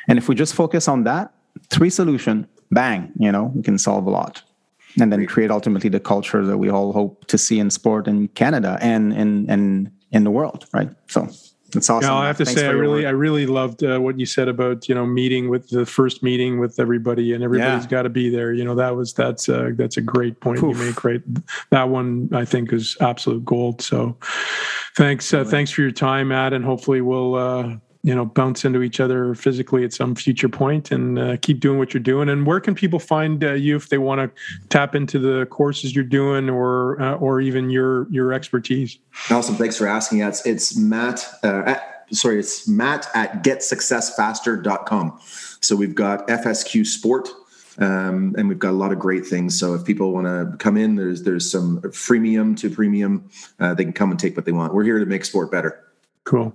Speaker 3: And if we just focus on that, three solution, bang, you know, we can solve a lot and then create ultimately the culture that we all hope to see in sport in Canada and in and in the world, right? So it's awesome.
Speaker 1: Yeah, I have to Thanks say, I really, work. I really loved uh, what you said about you know meeting with the first meeting with everybody, and everybody's yeah. got to be there. You know, that was that's uh, that's a great point Oof. you make. Right, that one I think is absolute gold. So, thanks, uh, thanks for your time, Matt, and hopefully we'll uh, you know bounce into each other physically at some future point and uh, keep doing what you're doing and where can people find uh, you if they want to tap into the courses you're doing or uh, or even your your expertise
Speaker 2: awesome thanks for asking it's, it's matt uh, at, sorry it's matt at getsuccessfaster.com so we've got fsq sport um, and we've got a lot of great things. So if people want to come in, there's there's some freemium to premium. Uh, they can come and take what they want. We're here to make sport better.
Speaker 1: Cool.